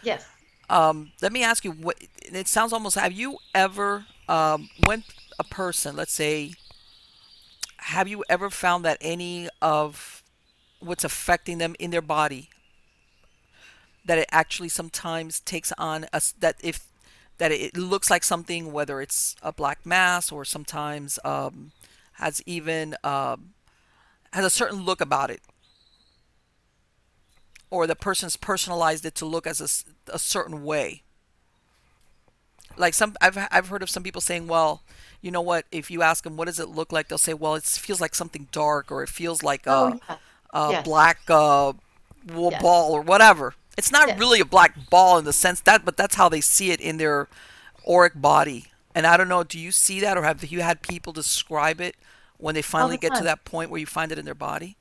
Yes. Um, let me ask you, what it sounds almost. Have you ever, um, when a person, let's say, have you ever found that any of what's affecting them in their body, that it actually sometimes takes on us that if that it looks like something, whether it's a black mass or sometimes um, has even um, has a certain look about it or the person's personalized it to look as a, a certain way. Like some, I've I've heard of some people saying, well, you know what? If you ask them what does it look like, they'll say, well, it feels like something dark, or it feels like a, oh, yeah. a yes. black uh, yes. ball or whatever. It's not yes. really a black ball in the sense that, but that's how they see it in their auric body. And I don't know, do you see that, or have you had people describe it when they finally the get to that point where you find it in their body?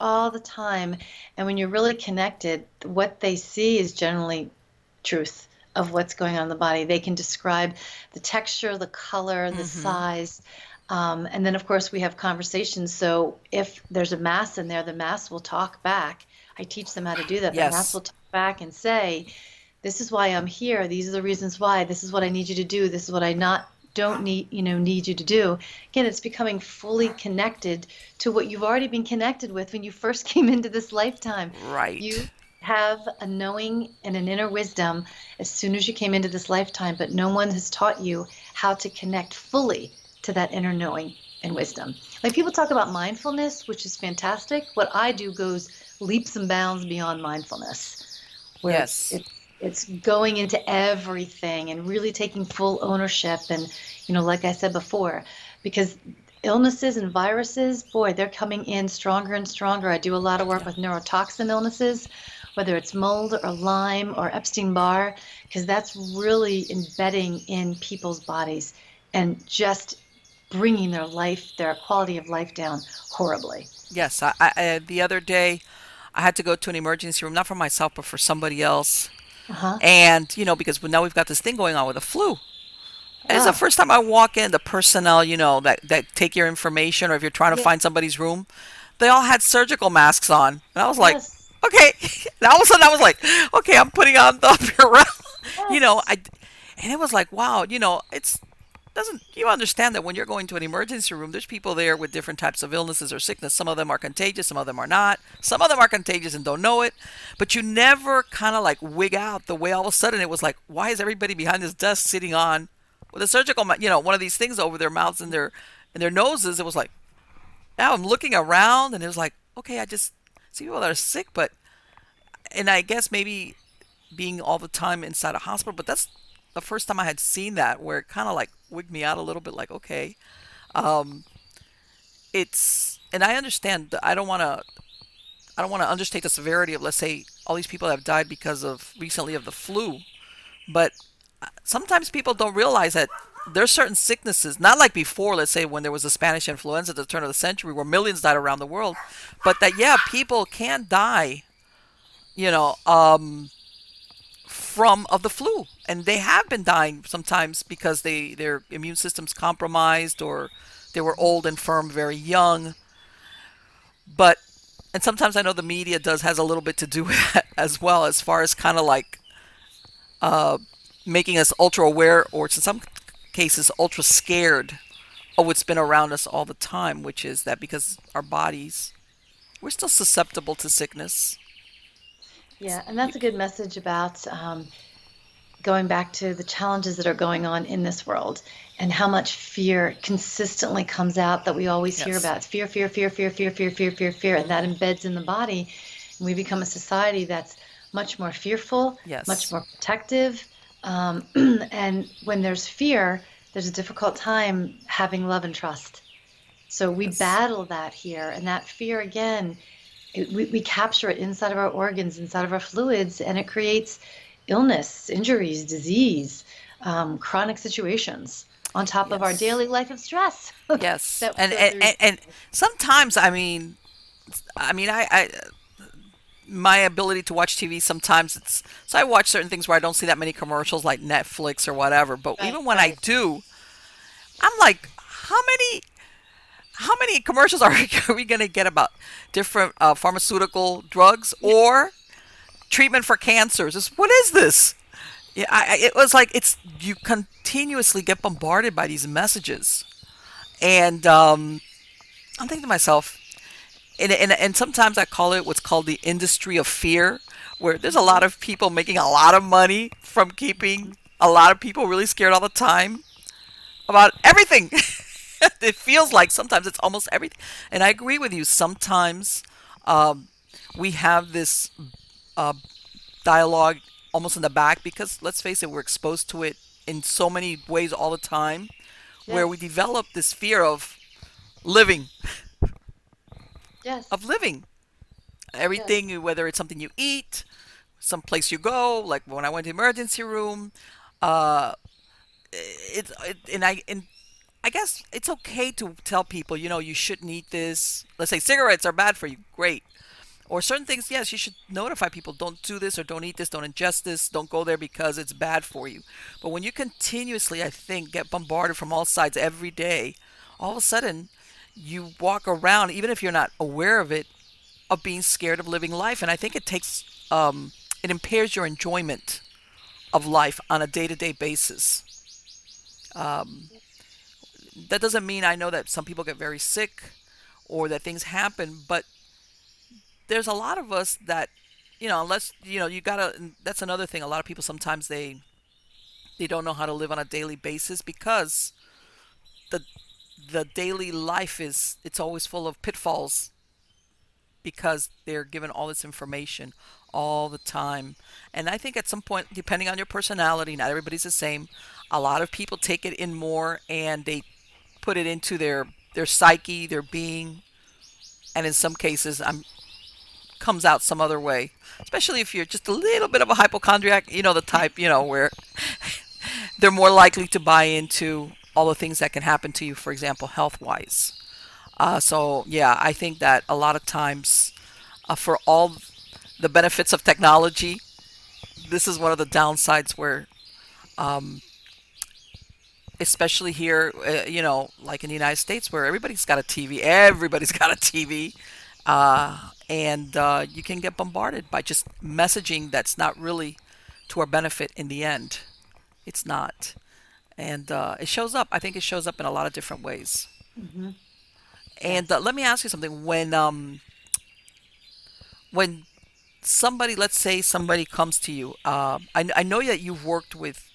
all the time. And when you're really connected, what they see is generally truth of what's going on in the body. They can describe the texture, the color, the mm-hmm. size. Um, and then, of course, we have conversations. So if there's a mass in there, the mass will talk back. I teach them how to do that. Yes. The mass will talk back and say, this is why I'm here. These are the reasons why. This is what I need you to do. This is what I not don't need you know need you to do again it's becoming fully connected to what you've already been connected with when you first came into this lifetime right you have a knowing and an inner wisdom as soon as you came into this lifetime but no one has taught you how to connect fully to that inner knowing and wisdom. Like people talk about mindfulness which is fantastic. What i do goes leaps and bounds beyond mindfulness where yes. it's, it's going into everything and really taking full ownership and you know like i said before because illnesses and viruses boy they're coming in stronger and stronger. I do a lot of work with neurotoxin illnesses whether it's mold or lyme or epstein-barr because that's really embedding in people's bodies and just bringing their life their quality of life down horribly yes I, I, the other day i had to go to an emergency room not for myself but for somebody else uh-huh. And, you know, because now we've got this thing going on with the flu. And it's the first time I walk in, the personnel, you know, that, that take your information, or if you're trying to yeah. find somebody's room, they all had surgical masks on. And I was like, yes. Okay. And all of a sudden I was like, okay, I'm putting on the Purell. You know, I, and it was like, wow, you know, it's doesn't you understand that when you're going to an emergency room there's people there with different types of illnesses or sickness. Some of them are contagious some of them are not. Some of them are contagious and don't know it. But you never kind of like wig out the way all of a sudden it was like why is everybody behind this desk sitting on with a surgical you know one of these things over their mouths and their and their noses? It was like now i'm looking around and it was like okay i just see people that are sick but and i guess maybe being all the time inside a hospital but that's the first time I had seen that, where it kind of like wigged me out a little bit, like okay, um, it's and I understand. I don't want to. I don't want to understate the severity of, let's say, all these people have died because of recently of the flu, but uh, sometimes people don't realize that there's certain sicknesses, not like before, let's say when there was the Spanish influenza at the turn of the century where millions died around the world, but that, yeah, people can die, you know, um, from of the flu, and they have been dying sometimes because they their immune system's compromised or they were old, and firm very young. But and sometimes I know the media does has a little bit to do with that as well, as far as kind of like uh, making us ultra aware, or in some cases ultra scared of what's been around us all the time, which is that because our bodies we're still susceptible to sickness yeah, and that's a good message about um, going back to the challenges that are going on in this world and how much fear consistently comes out that we always yes. hear about. It's fear, fear, fear, fear, fear, fear, fear, fear, fear, and that embeds in the body. And we become a society that's much more fearful, yes. much more protective. Um, and when there's fear, there's a difficult time having love and trust. So we yes. battle that here, and that fear again, it, we, we capture it inside of our organs, inside of our fluids, and it creates illness, injuries, disease, um, chronic situations on top yes. of our daily life of stress. yes, and, and, and, and sometimes I mean, I mean I, I my ability to watch TV sometimes it's so I watch certain things where I don't see that many commercials like Netflix or whatever. But right, even when right. I do, I'm like, how many how many commercials are, are we going to get about different uh, pharmaceutical drugs or treatment for cancers? It's, what is this? Yeah, I, it was like it's you continuously get bombarded by these messages, and um, I'm thinking to myself, and, and and sometimes I call it what's called the industry of fear, where there's a lot of people making a lot of money from keeping a lot of people really scared all the time about everything. it feels like sometimes it's almost everything, and I agree with you. Sometimes um, we have this uh, dialogue almost in the back because let's face it, we're exposed to it in so many ways all the time, yes. where we develop this fear of living. Yes. Of living. Everything, yes. whether it's something you eat, some place you go, like when I went to emergency room, uh, it, it and I and I guess it's okay to tell people, you know, you shouldn't eat this. Let's say cigarettes are bad for you. Great or certain things yes you should notify people don't do this or don't eat this don't ingest this don't go there because it's bad for you but when you continuously i think get bombarded from all sides every day all of a sudden you walk around even if you're not aware of it of being scared of living life. And i think it takes um, it impairs your enjoyment of life on a day-to-day basis. Um, that doesn't mean i know that some people get very sick or that things happen but there's a lot of us that you know unless you know you gotta that's another thing. A lot of people sometimes they they don't know how to live on a daily basis because the the daily life is it's always full of pitfalls because they're given all this information all the time and i think at some point depending on your personality not everybody's the same a lot of people take it in more and they put it into their their psyche their being and in some cases i'm comes out some other way. Especially if you're just a little bit of a hypochondriac, you know, the type, you know, where they're more likely to buy into all the things that can happen to you, for example, health wise. Uh, so, yeah, I think that a lot of times, uh, for all the benefits of technology, this is one of the downsides where, um, especially here, uh, you know, like in the United States, where everybody's got a TV, everybody's got a TV. Uh, and uh, you can get bombarded by just messaging that's not really to our benefit in the end. It's not, and uh, it shows up. I think it shows up in a lot of different ways. Mm-hmm. And uh, let me ask you something: when um, when somebody, let's say somebody comes to you, uh, I, I know that you've worked with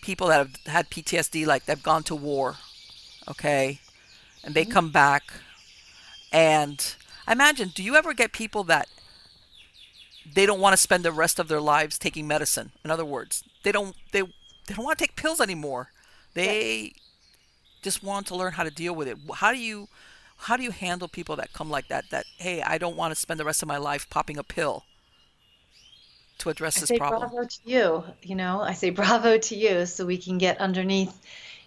people that have had PTSD, like they've gone to war, okay, and they mm-hmm. come back, and I imagine, do you ever get people that they don't want to spend the rest of their lives taking medicine? In other words, they don't they they don't want to take pills anymore. They just want to learn how to deal with it. How do you how do you handle people that come like that that hey, I don't want to spend the rest of my life popping a pill to address I this say problem? Bravo to you. You know, I say bravo to you so we can get underneath,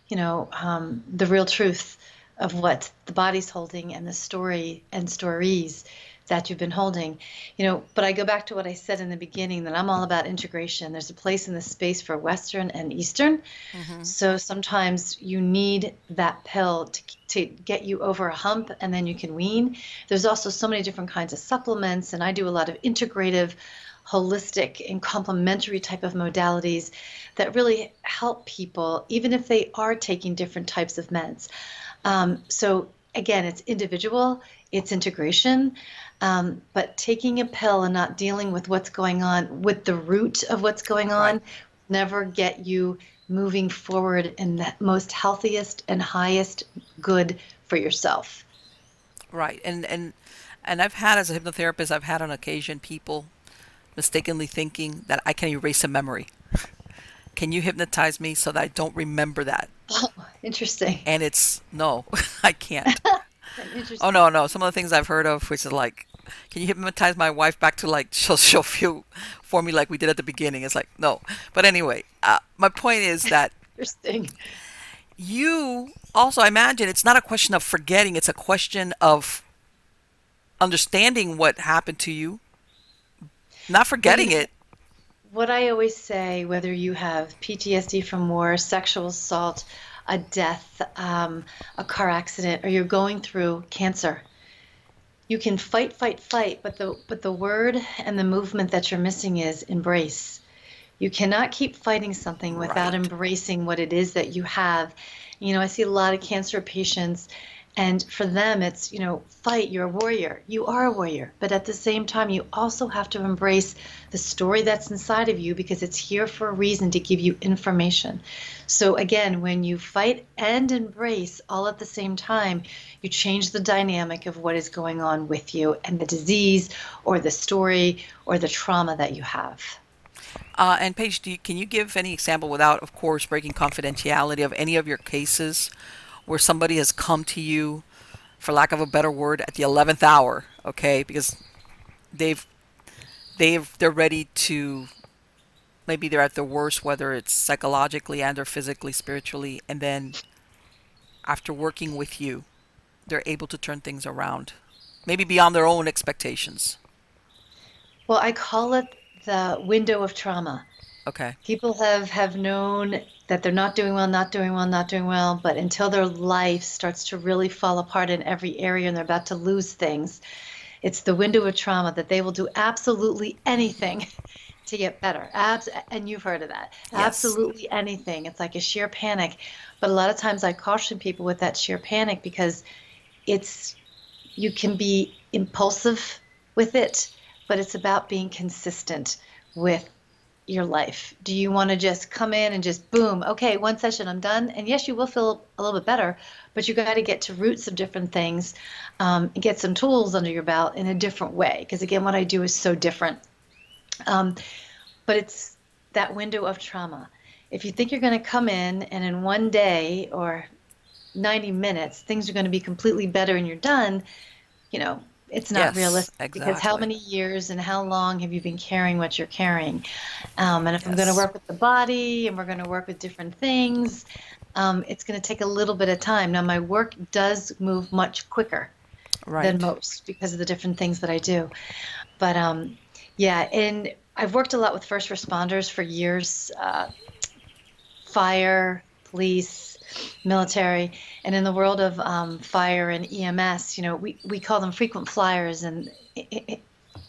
you know, um, the real truth of what the body's holding and the story and stories that you've been holding. You know but i go back to what i said in the beginning that i'm all about integration. There's a place in the space for western and eastern. Mm-hmm. so sometimes you need that pill to, to get you over a hump and then you can wean. There's also so many different kinds of supplements and i do a lot of integrative holistic and complementary type of modalities that really help people even if they are taking different types of meds. Um, so again, it's individual, it's integration, um, but taking a pill and not dealing with what's going on, with the root of what's going on, right. never get you moving forward in the most healthiest and highest good for yourself. Right. And and and I've had as a hypnotherapist, I've had on occasion people mistakenly thinking that I can erase a memory. Can you hypnotize me so that I don't remember that? Oh, interesting. And it's no, I can't. oh no, no. Some of the things I've heard of, which is like, can you hypnotize my wife back to like she'll she'll feel for me like we did at the beginning? It's like no. But anyway, uh, my point is that interesting. You also, I imagine, it's not a question of forgetting; it's a question of understanding what happened to you, not forgetting it. What I always say, whether you have PTSD from war, sexual assault, a death, um, a car accident, or you're going through cancer, you can fight, fight, fight, but the but the word and the movement that you're missing is embrace. You cannot keep fighting something without right. embracing what it is that you have. You know, I see a lot of cancer patients and for them, it's, you know, fight, you're a warrior. You are a warrior. But at the same time, you also have to embrace the story that's inside of you because it's here for a reason to give you information. So again, when you fight and embrace all at the same time, you change the dynamic of what is going on with you and the disease or the story or the trauma that you have. Uh, and Paige, you, can you give any example without, of course, breaking confidentiality of any of your cases where somebody has come to you, for lack of a better word, at the eleventh hour, okay, because they've they've they're ready to maybe they're at their worst, whether it's psychologically and or physically, spiritually, and then after working with you, they're able to turn things around, maybe beyond their own expectations. Well, I call it the window of trauma. Okay. People have have known that they're not doing well, not doing well, not doing well, but until their life starts to really fall apart in every area and they're about to lose things, it's the window of trauma that they will do absolutely anything to get better. Abs- and you've heard of that. Yes. Absolutely anything. It's like a sheer panic. But a lot of times I caution people with that sheer panic because it's you can be impulsive with it, but it's about being consistent with your life? Do you want to just come in and just boom, okay, one session, I'm done? And yes, you will feel a little bit better, but you got to get to roots of different things um, get some tools under your belt in a different way. Because again, what I do is so different. Um, but it's that window of trauma. If you think you're going to come in and in one day or 90 minutes, things are going to be completely better and you're done, you know, it's not yes, realistic exactly. because how many years and how long have you been carrying what you're carrying? Um, and if yes. I'm going to work with the body and we're going to work with different things, um, it's going to take a little bit of time. Now, my work does move much quicker right. than most because of the different things that I do. But um, yeah, and I've worked a lot with first responders for years uh, fire, police, military, and in the world of um, fire and EMS, you know, we, we call them frequent flyers and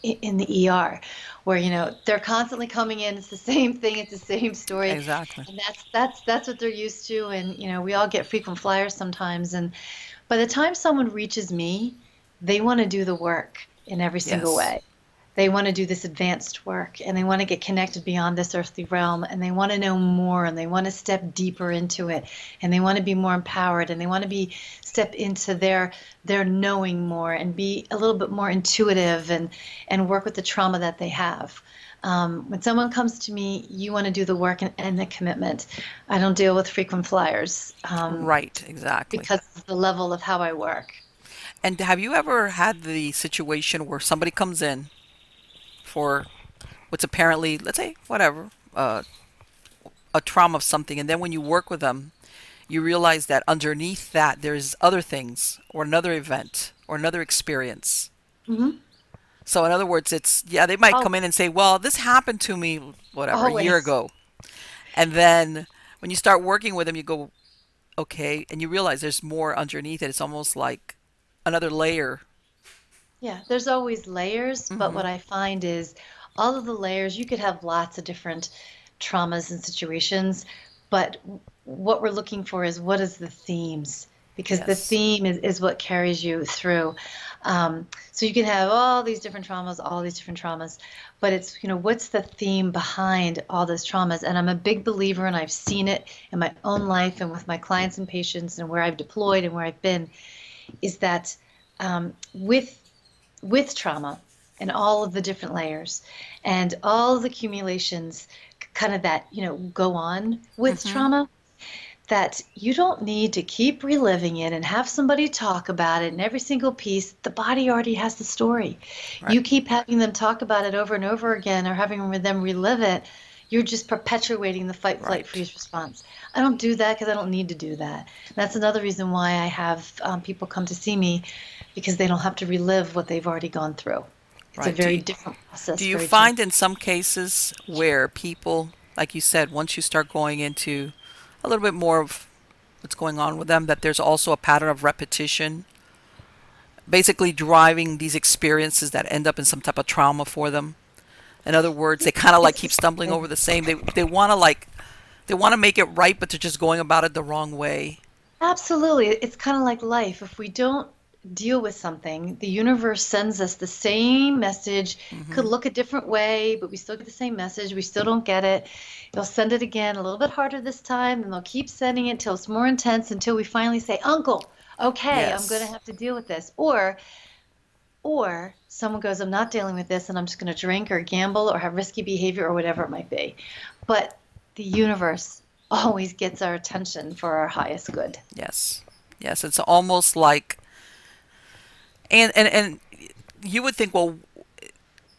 in the ER, where you know they're constantly coming in. It's the same thing. It's the same story. Exactly. And that's that's that's what they're used to. And you know, we all get frequent flyers sometimes. And by the time someone reaches me, they want to do the work in every single yes. way they want to do this advanced work and they want to get connected beyond this earthly realm and they want to know more and they want to step deeper into it and they want to be more empowered and they want to be step into their their knowing more and be a little bit more intuitive and and work with the trauma that they have um, when someone comes to me, you want to do the work and, and, the commitment. I don't deal with frequent flyers. Um, right, exactly. Because of the level of how I work. And have you ever had the situation where somebody comes in for what's apparently, let's say, whatever, uh, a trauma of something, and then when you work with them, you realize that underneath that there's other things or another event or another experience. Mm-hmm. So in other words, it's yeah, they might oh. come in and say, "Well, this happened to me, whatever, Always. a year ago," and then when you start working with them, you go, "Okay," and you realize there's more underneath it. It's almost like another layer yeah, there's always layers, but what mm-hmm. I find is all of the layers, you could have lots of different traumas and situations, but what we're looking for is what is the themes because the theme is, is what carries you through. Um, so you can have all these different traumas, all these different traumas, but it's, you know, what's the theme behind all those traumas? And I'm a big believer, and I've seen it in my own life and with my clients and patients and where I've deployed and where I've been, is that um, with with trauma and all of the different layers. And all the accumulations kind of that you know go on with Mm-hmm. trauma that you don't need to keep reliving it and have somebody talk about it. And every single piece the body already has the story. You keep having them talk about it over and over again or having them relive it you're just perpetuating the fight flight Right. freeze response. I don't do that because i don't need to do that. That's another reason why i have um, people come to see me because they don't have to relive what they've already gone through it's Right. a very you- different process Do you find in some cases where people, like you said, once you start going into a little bit more of what's going on with them, that there's also a pattern of repetition, basically driving these experiences that end up in some type of trauma for them? In other words, they kind of like keep stumbling over the same. They they want to like they want to make it right, but they're just going about it the wrong way. Absolutely. It's kind of like life. If we don't deal with something, the universe sends us the same message. Mm-hmm. Could look a different way, but we still get the same message. We still don't get it. They'll send it again a little bit harder this time, and they'll keep sending it till it's more intense until we finally say, "Uncle, okay, I'm going to have to deal with this." Or or someone goes, I'm not dealing with this and I'm just going to drink or gamble or have risky behavior or whatever it might be. But the universe always gets our attention for our highest good. Yes. Yes, it's almost like and and and you would think well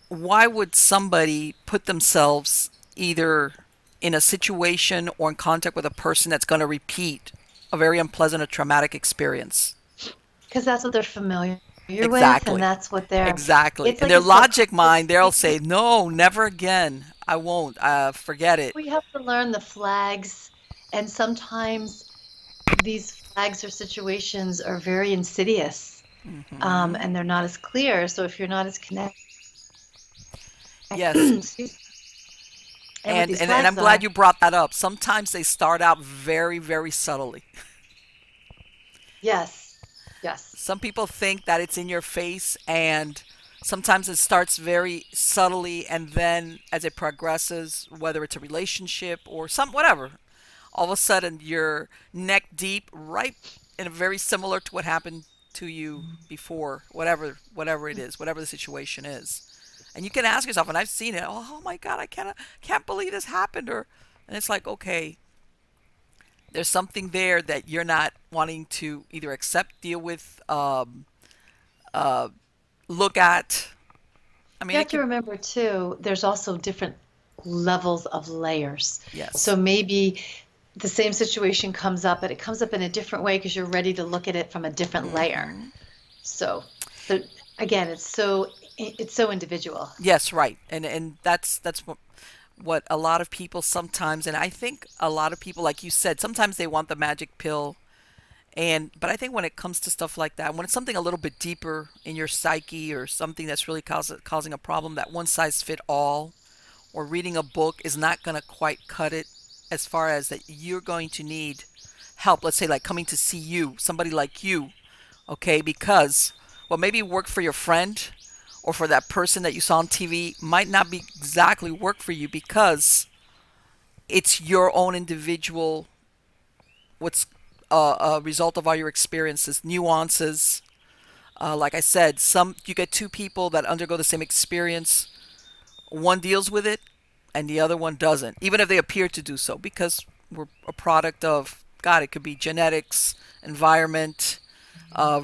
why would somebody put themselves either in a situation or in contact with a person that's going to repeat a very unpleasant or traumatic experience? Because that's what they're familiar with Exactly. and that's what they're. Exactly. In like their logic mind, they'll say, "No, never again. I won't. Uh, forget it." We have to learn the flags, and sometimes these flags or situations are very insidious. Mm-hmm. Um, and they're not as clear. So if you're not as connected, Yes. And, and, and I'm glad you brought that up. Sometimes they start out very, very subtly. Yes, yes. Some people think that it's in your face, and sometimes it starts very subtly, and then as it progresses, whether it's a relationship or some whatever, all of a sudden you're neck deep, right in a very similar to what happened to you before, whatever whatever it is, whatever the situation is. And you can ask yourself, and I've seen it. Oh my God, I can't can't believe this happened, or and it's like okay, there's something there that you're not wanting to either accept, deal with, um, uh, look at. I mean, You have to remember too, there's also different levels of layers. Yes. So maybe the same situation comes up, but it comes up in a different way because you're ready to look at it from a different layer. Mm-hmm. So, so again, it's so it's so individual. Yes, right, and and that's that's what what a lot of people sometimes, and I think a lot of people, like you said, sometimes they want the magic pill, and but I think when it comes to stuff like that, when it's something a little bit deeper in your psyche or something that's really cause, causing a problem, that one size fit all, or reading a book is not going to quite cut it, as far as that you're going to need help. Let's say like coming to see you, somebody like you, okay, because well maybe work for your friend or for that person that you saw on TV might not be exactly work for you because it's your own individual what's uh, a result of all your experiences nuances uh, like i said some you get two people that undergo the same experience one deals with it and the other one doesn't even if they appear to do so because we're a product of god it could be genetics environment uh,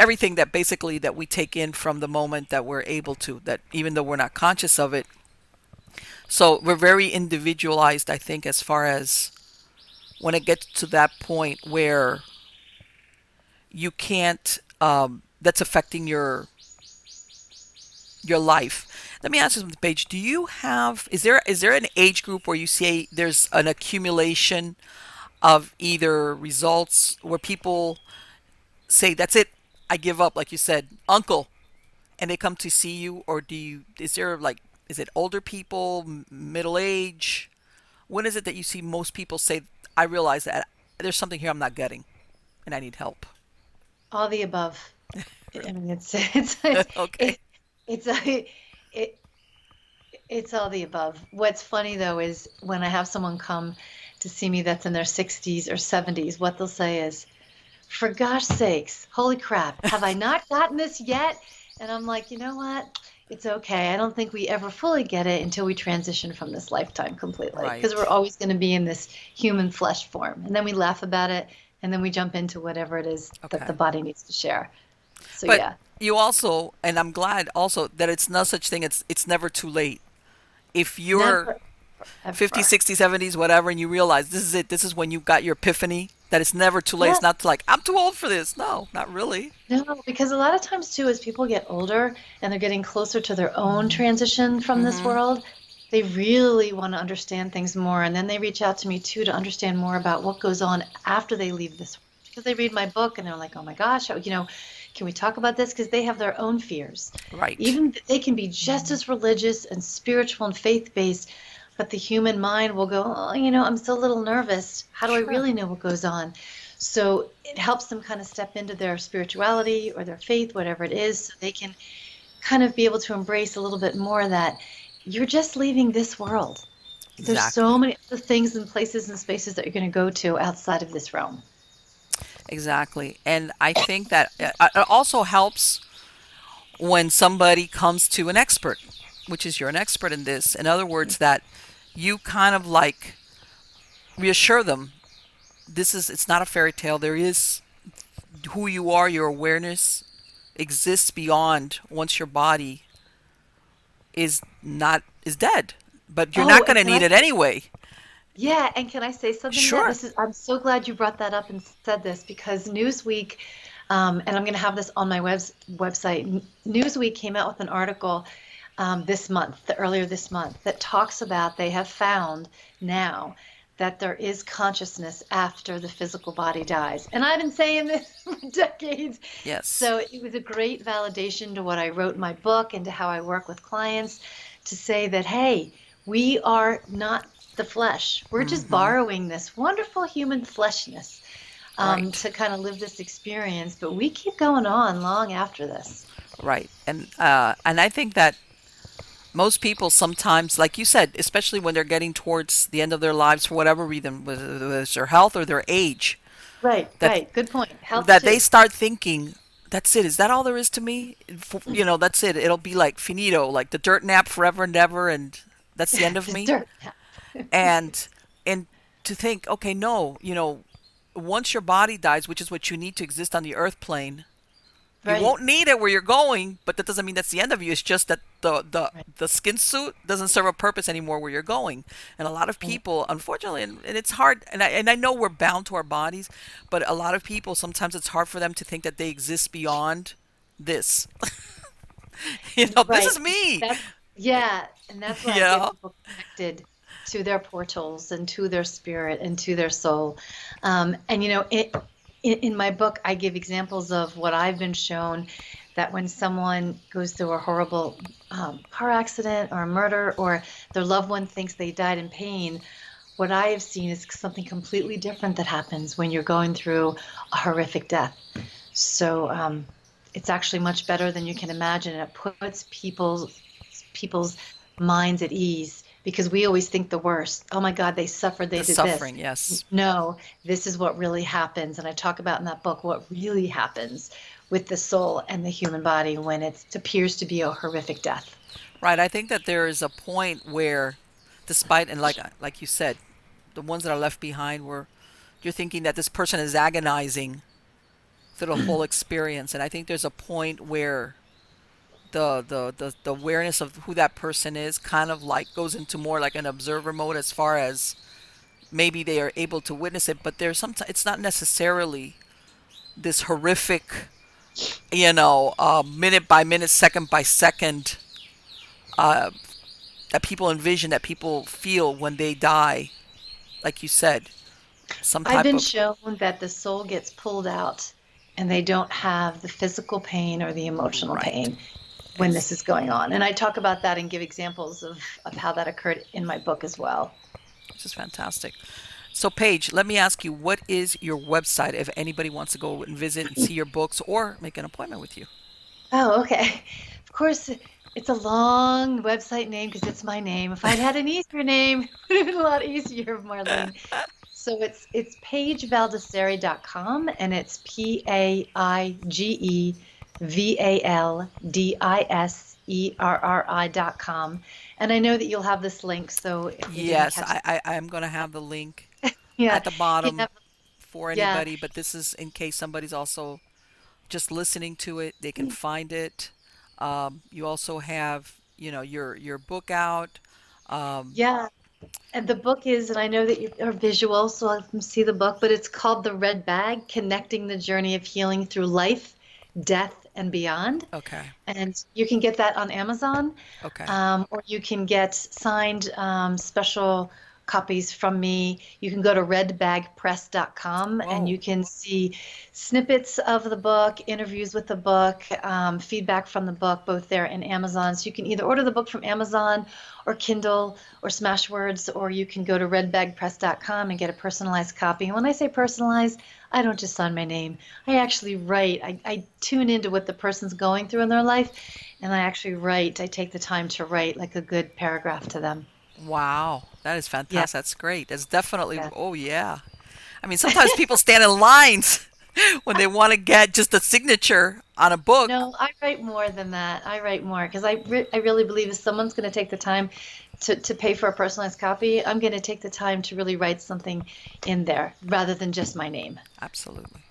everything that basically that we take in from the moment that we're able to that even though we're not conscious of it. So we're very individualized i think as far as when it gets to that point where you can't um, that's affecting your your life let me ask you something paige do you have is there is there an age group where you say there's an accumulation of either results where people say that's it i give up like you said uncle and they come to see you or do you is there like is it older people m- middle age when is it that you see most people say i realize that there's something here i'm not getting and I need help? All the above. I mean, it's it's it's okay. it, it's a it it's all the above. What's funny though is when I have someone come to see me that's in their 60s or 70s, what they'll say is, "For gosh sakes, holy crap, have I not gotten this yet?" And I'm like, you know what? It's okay. I don't think we ever fully get it until we transition from this lifetime completely, because Right. we're always going to be in this human flesh form, and then we laugh about it, and then we jump into whatever it is that the body needs to share. So But yeah. you also, and I'm glad also that it's no such thing. It's it's never too late. If you're Never, 50, 60, 70s, whatever, and you realize this is it, this is when you got your epiphany, that it's never too late. Yeah. It's not like, I'm too old for this. No, not really. No, because a lot of times too, as people get older and they're getting closer to their own transition from this hmm world, they really want to understand things more. And then they reach out to me too to understand more about what goes on after they leave this world. Because they read my book and they're like, oh my gosh, you know, can we talk about this? Because they have their own fears. Right. Even they can be just as religious and spiritual and faith-based, but the human mind will go, oh, you know, I'm still a little nervous. How do I really know what goes on? So it helps them kind of step into their spirituality or their faith, whatever it is, so they can kind of be able to embrace a little bit more that you're just leaving this world. There's so many other things and places and spaces that you're going to go to outside of this realm. Exactly. And I think that uh, it also helps when somebody comes to an expert, which is you're an expert in this. In other words, that you kind of like reassure them this is it's not a fairy tale. There is who you are, your awareness exists beyond once your body is not is dead. But you're Oh, not going to need it anyway. Yeah, and can I say something Sure. this is, I'm so glad you brought that up and said this because Newsweek, um, and I'm going to have this on my webs website. Newsweek came out with an article um, this month, the, earlier this month, that talks about they have found now that there is consciousness after the physical body dies. And I've been saying this for decades. Yes. So it was a great validation to what I wrote in my book and to how I work with clients to say that, hey, we are not the flesh. We're just Mhm. borrowing this wonderful human fleshness um, Right. to kind of live this experience, but we keep going on long after this. Right. And uh and I think that most people sometimes, like you said, especially when they're getting towards the end of their lives for whatever reason, whether it's their health or their age, Right, that right. Good point. Health that they start thinking, "That's it. Is that all there is to me? You know, that's it. It'll be like finito, like the dirt nap forever and ever, and that's the end of me." dirt. And and to think, okay, no, you know, once your body dies, which is what you need to exist on the earth plane, you won't need it where you're going, but that doesn't mean that's the end of you. It's just that the the right, the skin suit doesn't serve a purpose anymore where you're going. And a lot of right. people, unfortunately, and, and it's hard. And I and I know we're bound to our bodies, but a lot of people sometimes it's hard for them to think that they exist beyond this. you know, this is me. That's yeah, and that's why You I get people connected to their portals and to their spirit and to their soul. Um, and you know, it, in, my book, I give examples of what I've been shown that when someone goes through a horrible um, car accident or a murder, or their loved one thinks they died in pain, what I have seen is something completely different that happens when you're going through a horrific death. So um, it's actually much better than you can imagine. And it puts people's people's minds at ease because we always think the worst. Oh my God, they suffered, they the did this. suffering, yes. No, this is what really happens. And I talk about in that book what really happens with the soul and the human body when it appears to be a horrific death. Right. I think that there is a point where, despite and like like you said, the ones that are left behind where you're thinking that this person is agonizing through the whole experience, and I think there's a point where the, the the the awareness of who that person is kind of like goes into more like an observer mode as far as maybe they are able to witness it, but there's sometimes it's not necessarily this horrific, you know, uh, minute by minute, second by second uh, that people envision, that people feel when they die, like you said, some I've been of shown that the soul gets pulled out and they don't have the physical pain or the emotional right. pain when this is going on. And I talk about that and give examples of, of how that occurred in my book as well. which is fantastic. So, Paige, let me ask you, what is your website if anybody wants to go and visit and see your books or make an appointment with you? Oh, okay. Of course, it's a long website name because it's my name. If I'd had an easier name, it would have been a lot easier, Marlene. So it's it's paigevaldiserri.com and it's P A I G E V A L D I S E R R I dot com. And I know that you'll have this link, so if you didn't Yes, catch, I, I, I'm going to have the link yeah, at the bottom have, for yeah, anybody, but this is in case somebody's also just listening to it, they can find it. Um, you also have, you know, your your book out. Um, yeah. And the book is, and I know that you are visual, so I can see the book, but it's called The Red Bag: Connecting the Journey of Healing Through Life, Death, and Beyond. okay, And you can get that on Amazon, okay. um, or you can get signed um, special copies from me. You can go to redbagpress.com and you can see snippets of the book, interviews with the book, um, feedback from the book, both there and Amazon. So you can either order the book from Amazon or Kindle or Smashwords, or you can go to redbagpress.com and get a personalized copy. And when I say personalized, I don't just sign my name. I actually write. I, I tune into what the person's going through in their life, and I actually write. I take the time to write like a good paragraph to them. wow, that is Yeah, fantastic. That's great. That's definitely, yeah. oh yeah. I mean, sometimes people stand in lines when they want to get just a signature on a book. No, I write more than that. I write more because I, re I really believe if someone's going to take the time to, to pay for a personalized copy, I'm going to take the time to really write something in there rather than just my name. Absolutely.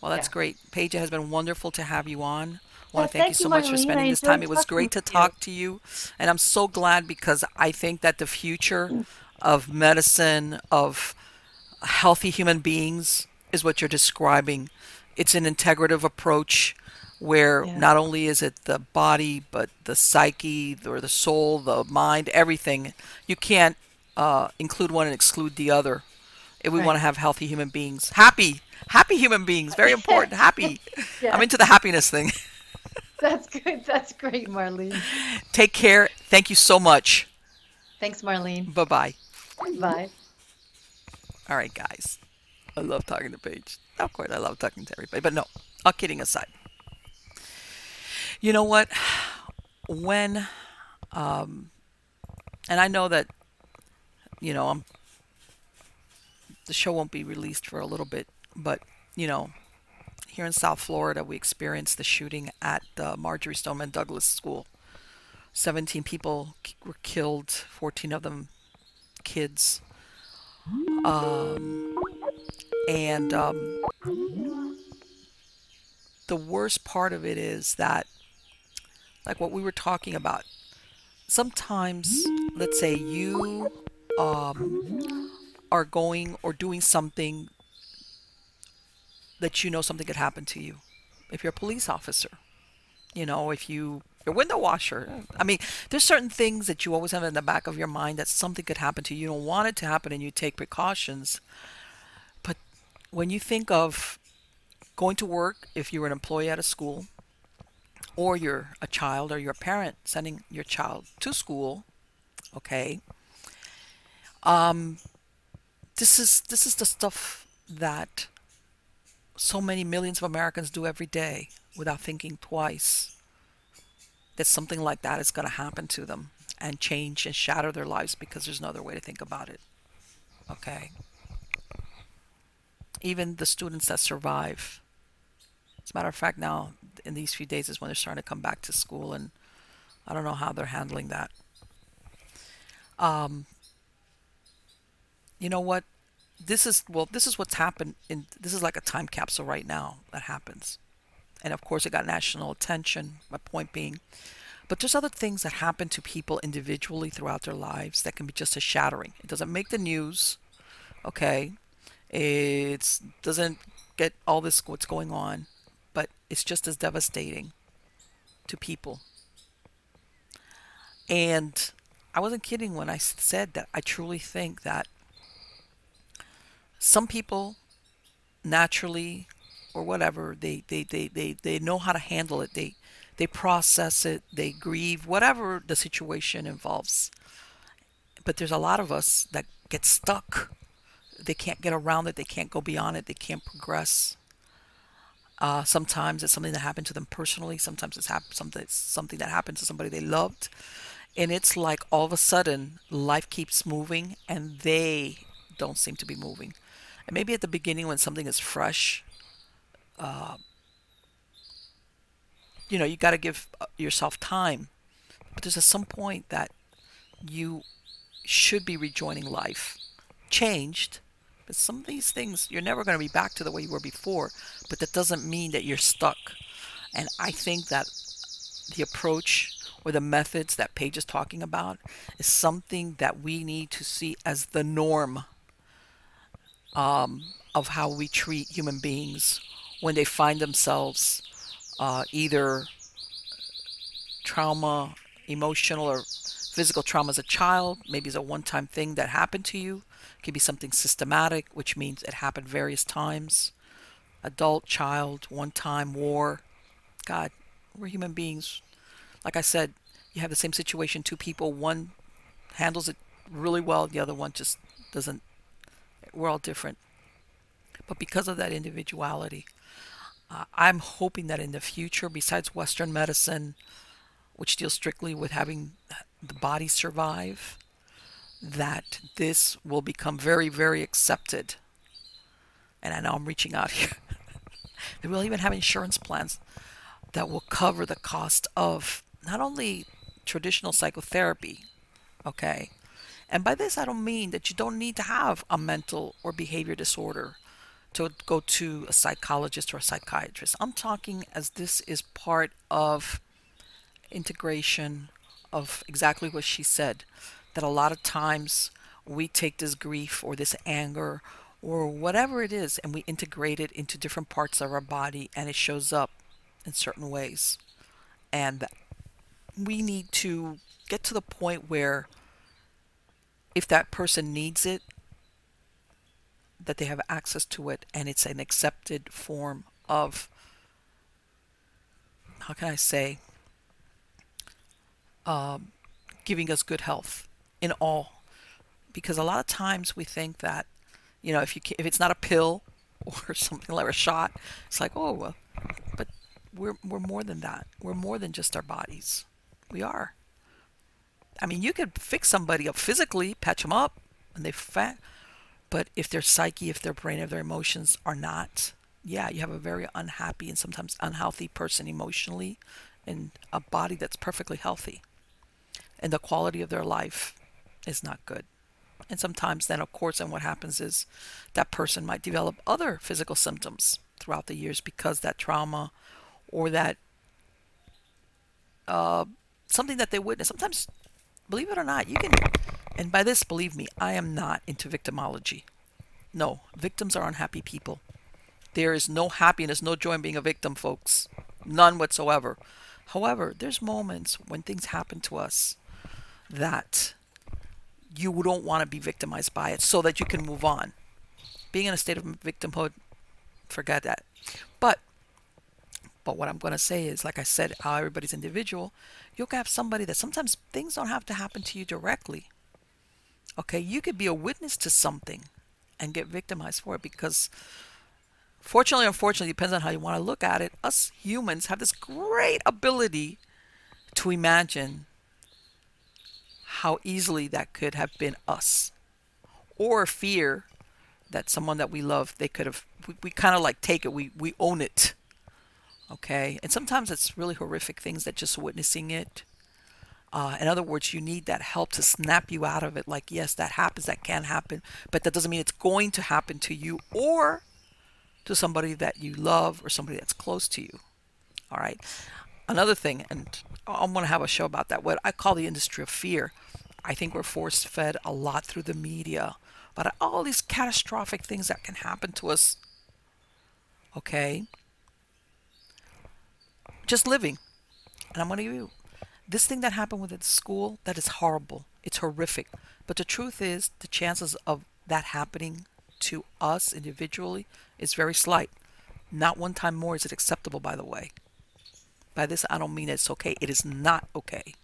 Well, that's Yeah. great. Paige, it has been wonderful to have you on. I want to thank you thank you, so much for Marlene. I spending this time. It was great to you. talk to you. And I'm so glad because I think that the future of medicine, of healthy human beings, is what you're describing. It's an integrative approach where Yeah, not only is it the body, but the psyche or the soul, the mind, everything. You can't uh, include one and exclude the other if we want to have healthy human beings. Happy, happy human beings, very important. Happy. I'm into the happiness thing. that's good. That's great, Marlene. Take care. Thank you so much. Thanks, Marlene. Bye bye. Bye. All right, guys. I love talking to Paige. Of course, I love talking to everybody. But no, all kidding aside. You know what? When, and I know that, you know, I'm, the show won't be released for a little bit, but, you know, here in South Florida, we experienced the shooting at the Marjory Stoneman Douglas School. 17 people were killed, 14 of them kids. Um, and um, the worst part of it is that, like what we were talking about, sometimes, let's say you um, are going or doing something that you know something could happen to you. If you're a police officer, you know, if you your window washer. I mean, there's certain things that you always have in the back of your mind that something could happen to you. You don't want it to happen and you take precautions. When you think of going to work, if you're an employee at a school, or you're a child or you're a parent sending your child to school, okay, um, this is this is the stuff that so many millions of Americans do every day without thinking twice that something like that is going to happen to them and change and shatter their lives because there's no other way to think about it. Okay. Even the students that survive. As a matter of fact, now in these few days is when they're starting to come back to school, and I don't know how they're handling that. Um, you know what? This is well, this is what's happened in this is like a time capsule right now that happens. And of course, it got national attention. My point being, but there's other things that happen to people individually throughout their lives that can be just as shattering. It doesn't make the news, okay? It doesn't get all this what's going on, but it's just as devastating to people. And I wasn't kidding when I said that I truly think that some people naturally or whatever they, they, they, they, they know how to handle it. They they process it. They grieve whatever the situation involves. But there's a lot of us that get stuck they can't get around it, they can't go beyond it, they can't progress. Uh, sometimes it's something that happened to them personally. Sometimes it's hap- something something that happened to somebody they loved, and it's like all of a sudden life keeps moving and they don't seem to be moving. And maybe at the beginning when something is fresh, uh, you know, you got to give uh, yourself time. But there's at some point that you should be rejoining life, changed. But some of these things, you're never going to be back to the way you were before. But that doesn't mean that you're stuck. And I think that the approach or the methods that Paige is talking about is something that we need to see as the norm um, of how we treat human beings when they find themselves uh, either trauma, emotional or physical trauma as a child, maybe it's a one time thing that happened to you. Could be something systematic, which means it happened various times. Adult, child, one time, war. God, we're human beings. Like I said, you have the same situation, two people, one handles it really well, the other one just doesn't. We're all different. But because of that individuality, uh, I'm hoping that in the future, besides Western medicine, which deals strictly with having the body survive, that this will become very, very accepted. And I know I'm reaching out here. they will even have insurance plans that will cover the cost of not only traditional psychotherapy, okay? And by this, I don't mean that you don't need to have a mental or behavior disorder to go to a psychologist or a psychiatrist. I'm talking as this is part of integration of exactly what she said that a lot of times we take this grief or this anger or whatever it is and we integrate it into different parts of our body and it shows up in certain ways. And we need to get to the point where if that person needs it, that they have access to it and it's an accepted form of how can I say um, giving us good health in all. Because a lot of times we think that you know if you if it's not a pill or something like a shot it's like oh well but we're we're more than that. We're more than just our bodies. We are. I mean you could fix somebody up physically patch them up and they fat but if their psyche, if their brain, if their emotions are not, yeah, you have a very unhappy and sometimes unhealthy person emotionally and a body that's perfectly healthy. And the quality of their life is not good. And sometimes then of course and what happens is that person might develop other physical symptoms throughout the years because that trauma or that uh, something that they witness. Sometimes, believe it or not, you can and by this, believe me, I am not into victimology. No, victims are unhappy people. There is no happiness, no joy in being a victim, folks. None whatsoever. However, there's moments when things happen to us that you don't want to be victimized by it so that you can move on. Being in a state of victimhood, forget that. But but what I'm going to say is, like I said, how everybody's individual. You'll have somebody that sometimes things don't have to happen to you directly. Okay, you could be a witness to something and get victimized for it because fortunately unfortunately depends on how you want to look at it us humans have this great ability to imagine how easily that could have been us or fear that someone that we love they could have we, we kind of like take it we we own it okay and sometimes it's really horrific things that just witnessing it uh, in other words, you need that help to snap you out of it. Like, yes, that happens, that can happen, but that doesn't mean it's going to happen to you or to somebody that you love or somebody that's close to you. All right. Another thing, and I'm going to have a show about that, what I call the industry of fear. I think we're force fed a lot through the media, about all these catastrophic things that can happen to us. Okay. Just living. And I'm going to give you this thing that happened with the school, that is horrible. It's horrific. But the truth is, the chances of that happening to us individually is very slight. Not one time more is it acceptable, by the way. By this, I don't mean it's okay. It is not okay.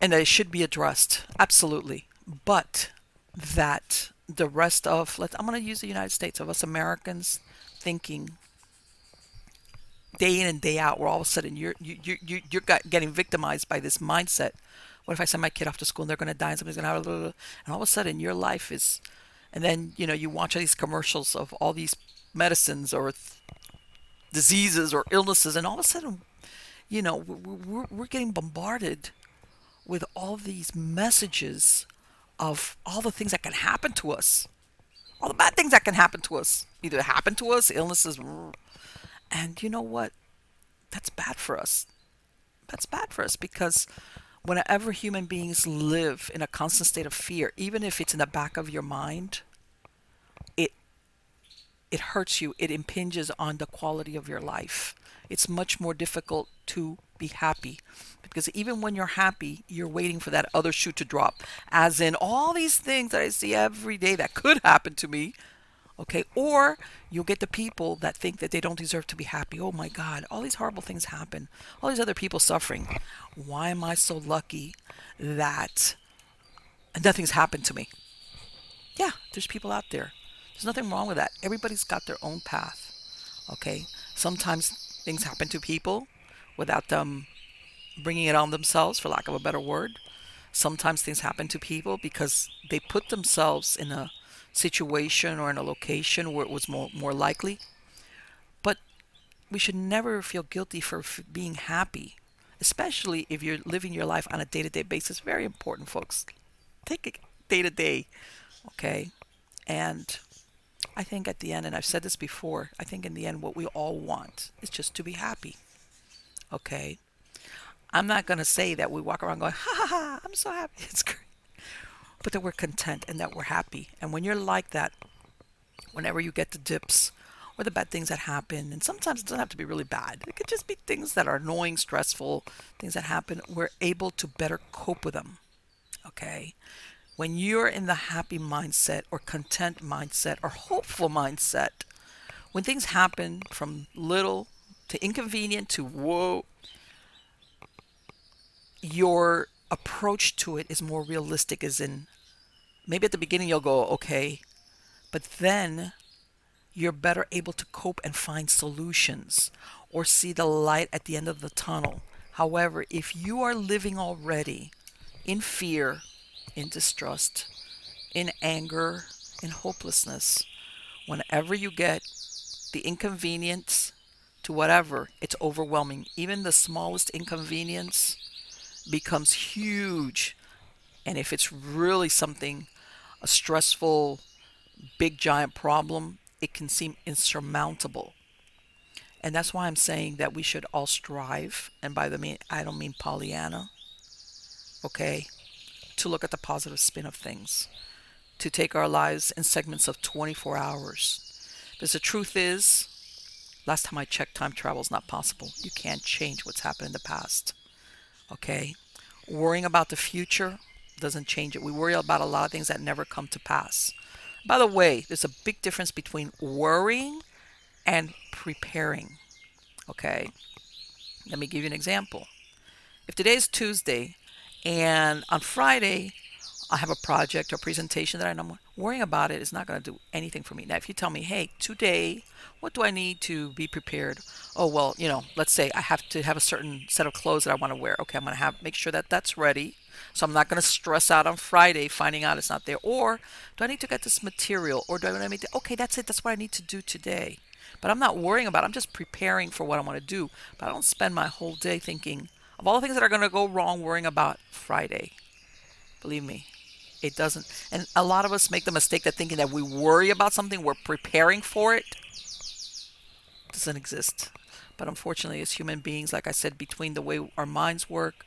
And that it should be addressed, absolutely. But that the rest of let's I'm going to use the United States of us Americans thinking day in and day out where all of a sudden you're you, you, you you're getting victimized by this mindset what if I send my kid off to school and they're going to die and somebody's going to have a little and all of a sudden your life is and then you know you watch all these commercials of all these medicines or th- diseases or illnesses and all of a sudden you know we're, we're getting bombarded with all these messages of all the things that can happen to us all the bad things that can happen to us. Either happen to us illnesses and you know what? That's bad for us. That's bad for us because whenever human beings live in a constant state of fear, even if it's in the back of your mind, it hurts you. It impinges on the quality of your life. It's much more difficult to be happy because even when you're happy, you're waiting for that other shoe to drop. As in all these things that I see every day that could happen to me, Okay, or you'll get the people that think that they don't deserve to be happy. Oh my God, all these horrible things happen. All these other people suffering. Why am I so lucky that nothing's happened to me? Yeah, there's people out there. There's nothing wrong with that. Everybody's got their own path. Okay, sometimes things happen to people without them bringing it on themselves, for lack of a better word. Sometimes things happen to people because they put themselves in a situation or in a location where it was more, more likely. But we should never feel guilty for f- being happy, especially if you're living your life on a day to day basis. Very important, folks. Take it day to day, okay? And I think at the end, and I've said this before, I think in the end, what we all want is just to be happy, okay? I'm not going to say that we walk around going, ha ha ha, I'm so happy. It's great but that we're content and that we're happy. And when you're like that, whenever you get the dips or the bad things that happen, and sometimes it doesn't have to be really bad, it could just be things that are annoying, stressful, things that happen, we're able to better cope with them. Okay? When you're in the happy mindset or content mindset or hopeful mindset, when things happen from little to inconvenient to whoa, your approach to it is more realistic, as in maybe at the beginning you'll go, okay, but then you're better able to cope and find solutions or see the light at the end of the tunnel. However, if you are living already in fear, in distrust, in anger, in hopelessness, whenever you get the inconvenience to whatever, it's overwhelming. Even the smallest inconvenience becomes huge. And if it's really something, a stressful, big, giant problem, it can seem insurmountable. And that's why I'm saying that we should all strive, and by the mean, I don't mean Pollyanna, okay, to look at the positive spin of things, to take our lives in segments of 24 hours. Because the truth is, last time I checked, time travel is not possible. You can't change what's happened in the past. Okay? Worrying about the future doesn't change it. We worry about a lot of things that never come to pass. By the way, there's a big difference between worrying and preparing. Okay? Let me give you an example. If today is Tuesday and on Friday I have a project or presentation that I'm worrying about it is not going to do anything for me. Now, if you tell me, hey, today, what do I need to be prepared? Oh, well, you know, let's say I have to have a certain set of clothes that I want to wear. Okay, I'm going to have make sure that that's ready. So I'm not going to stress out on Friday finding out it's not there. Or do I need to get this material? Or do I need to, okay, that's it. That's what I need to do today. But I'm not worrying about it. I'm just preparing for what I want to do. But I don't spend my whole day thinking of all the things that are going to go wrong worrying about Friday. Believe me, it doesn't. And a lot of us make the mistake that thinking that we worry about something, we're preparing for it. doesn't exist. But unfortunately, as human beings, like I said, between the way our minds work,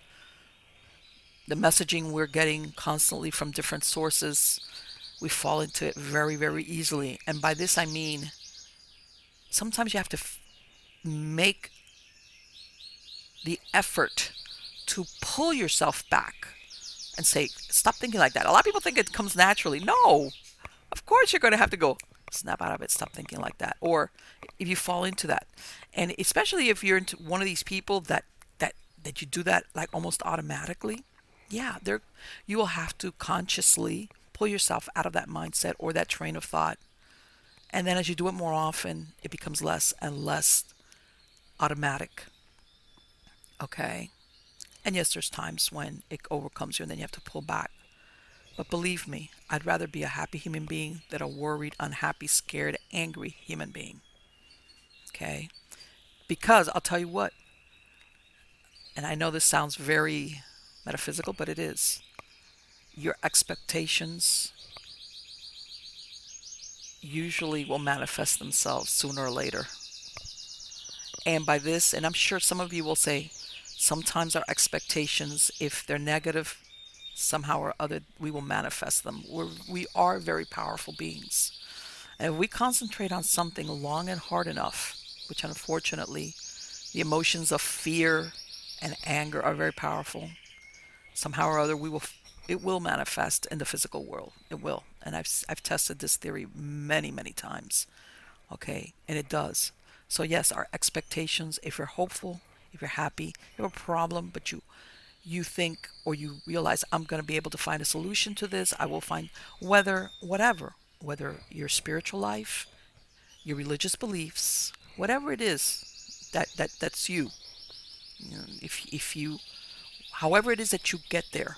the messaging we're getting constantly from different sources, we fall into it very, very easily. And by this, I mean sometimes you have to f- make the effort to pull yourself back and say, stop thinking like that. A lot of people think it comes naturally. No, of course you're going to have to go snap out of it, stop thinking like that. Or if you fall into that, and especially if you're into one of these people that that that you do that like almost automatically, yeah, there you will have to consciously pull yourself out of that mindset or that train of thought. And then as you do it more often, it becomes less and less automatic. Okay? And yes, there's times when it overcomes you and then you have to pull back. But believe me, I'd rather be a happy human being than a worried, unhappy, scared, angry human being. Okay? Because I'll tell you what, and I know this sounds very metaphysical, but it is. Your expectations usually will manifest themselves sooner or later. And by this, and I'm sure some of you will say, sometimes our expectations, if they're negative, somehow or other, we will manifest them. We're, we are very powerful beings. And if we concentrate on something long and hard enough, which unfortunately, the emotions of fear and anger are very powerful, somehow or other, we will it will manifest in the physical world. It will. And I've, I've tested this theory many, many times. Okay. And it does. So, yes, our expectations, if you're hopeful, if you're happy, you have a problem, but you you think or you realize I'm going to be able to find a solution to this. I will find whether whatever, whether your spiritual life, your religious beliefs, whatever it is that that that's you. you know, if if you however it is that you get there.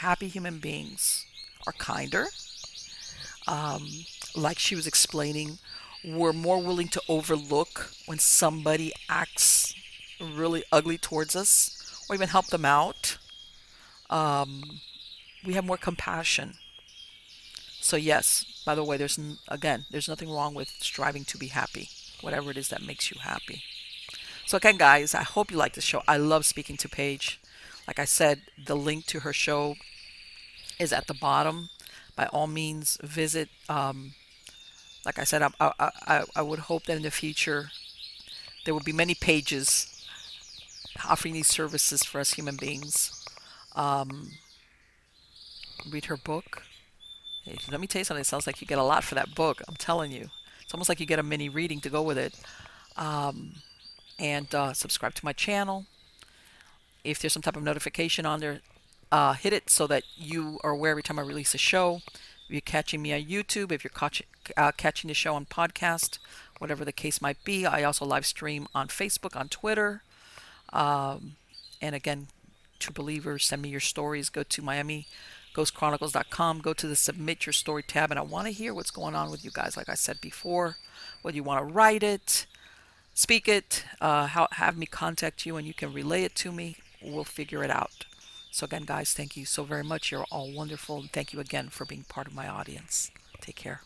Happy human beings are kinder. Um, like she was explaining, we're more willing to overlook when somebody acts really ugly towards us or even help them out. Um, we have more compassion. So yes, by the way, there's again, there's nothing wrong with striving to be happy, whatever it is that makes you happy. So again, guys, I hope you like this show. I love speaking to Paige. Like I said, the link to her show is at the bottom. By all means, visit. Um, like I said, I, I, I, I would hope that in the future there will be many pages offering these services for us human beings. Um, read her book. Let me tell you something. It sounds like you get a lot for that book. I'm telling you. It's almost like you get a mini reading to go with it. Um, and uh, subscribe to my channel. If there's some type of notification on there, uh, hit it so that you are aware every time I release a show. You're catching me on YouTube, if you're catch, uh, catching the show on podcast, whatever the case might be, I also live stream on Facebook, on Twitter. Um, and again, to believers, send me your stories. Go to MiamiGhostChronicles.com. Go to the Submit Your Story tab, and I want to hear what's going on with you guys. Like I said before, whether you want to write it, speak it, uh, have me contact you, and you can relay it to me. We'll figure it out. So, again, guys, thank you so very much. You're all wonderful. And thank you again for being part of my audience. Take care.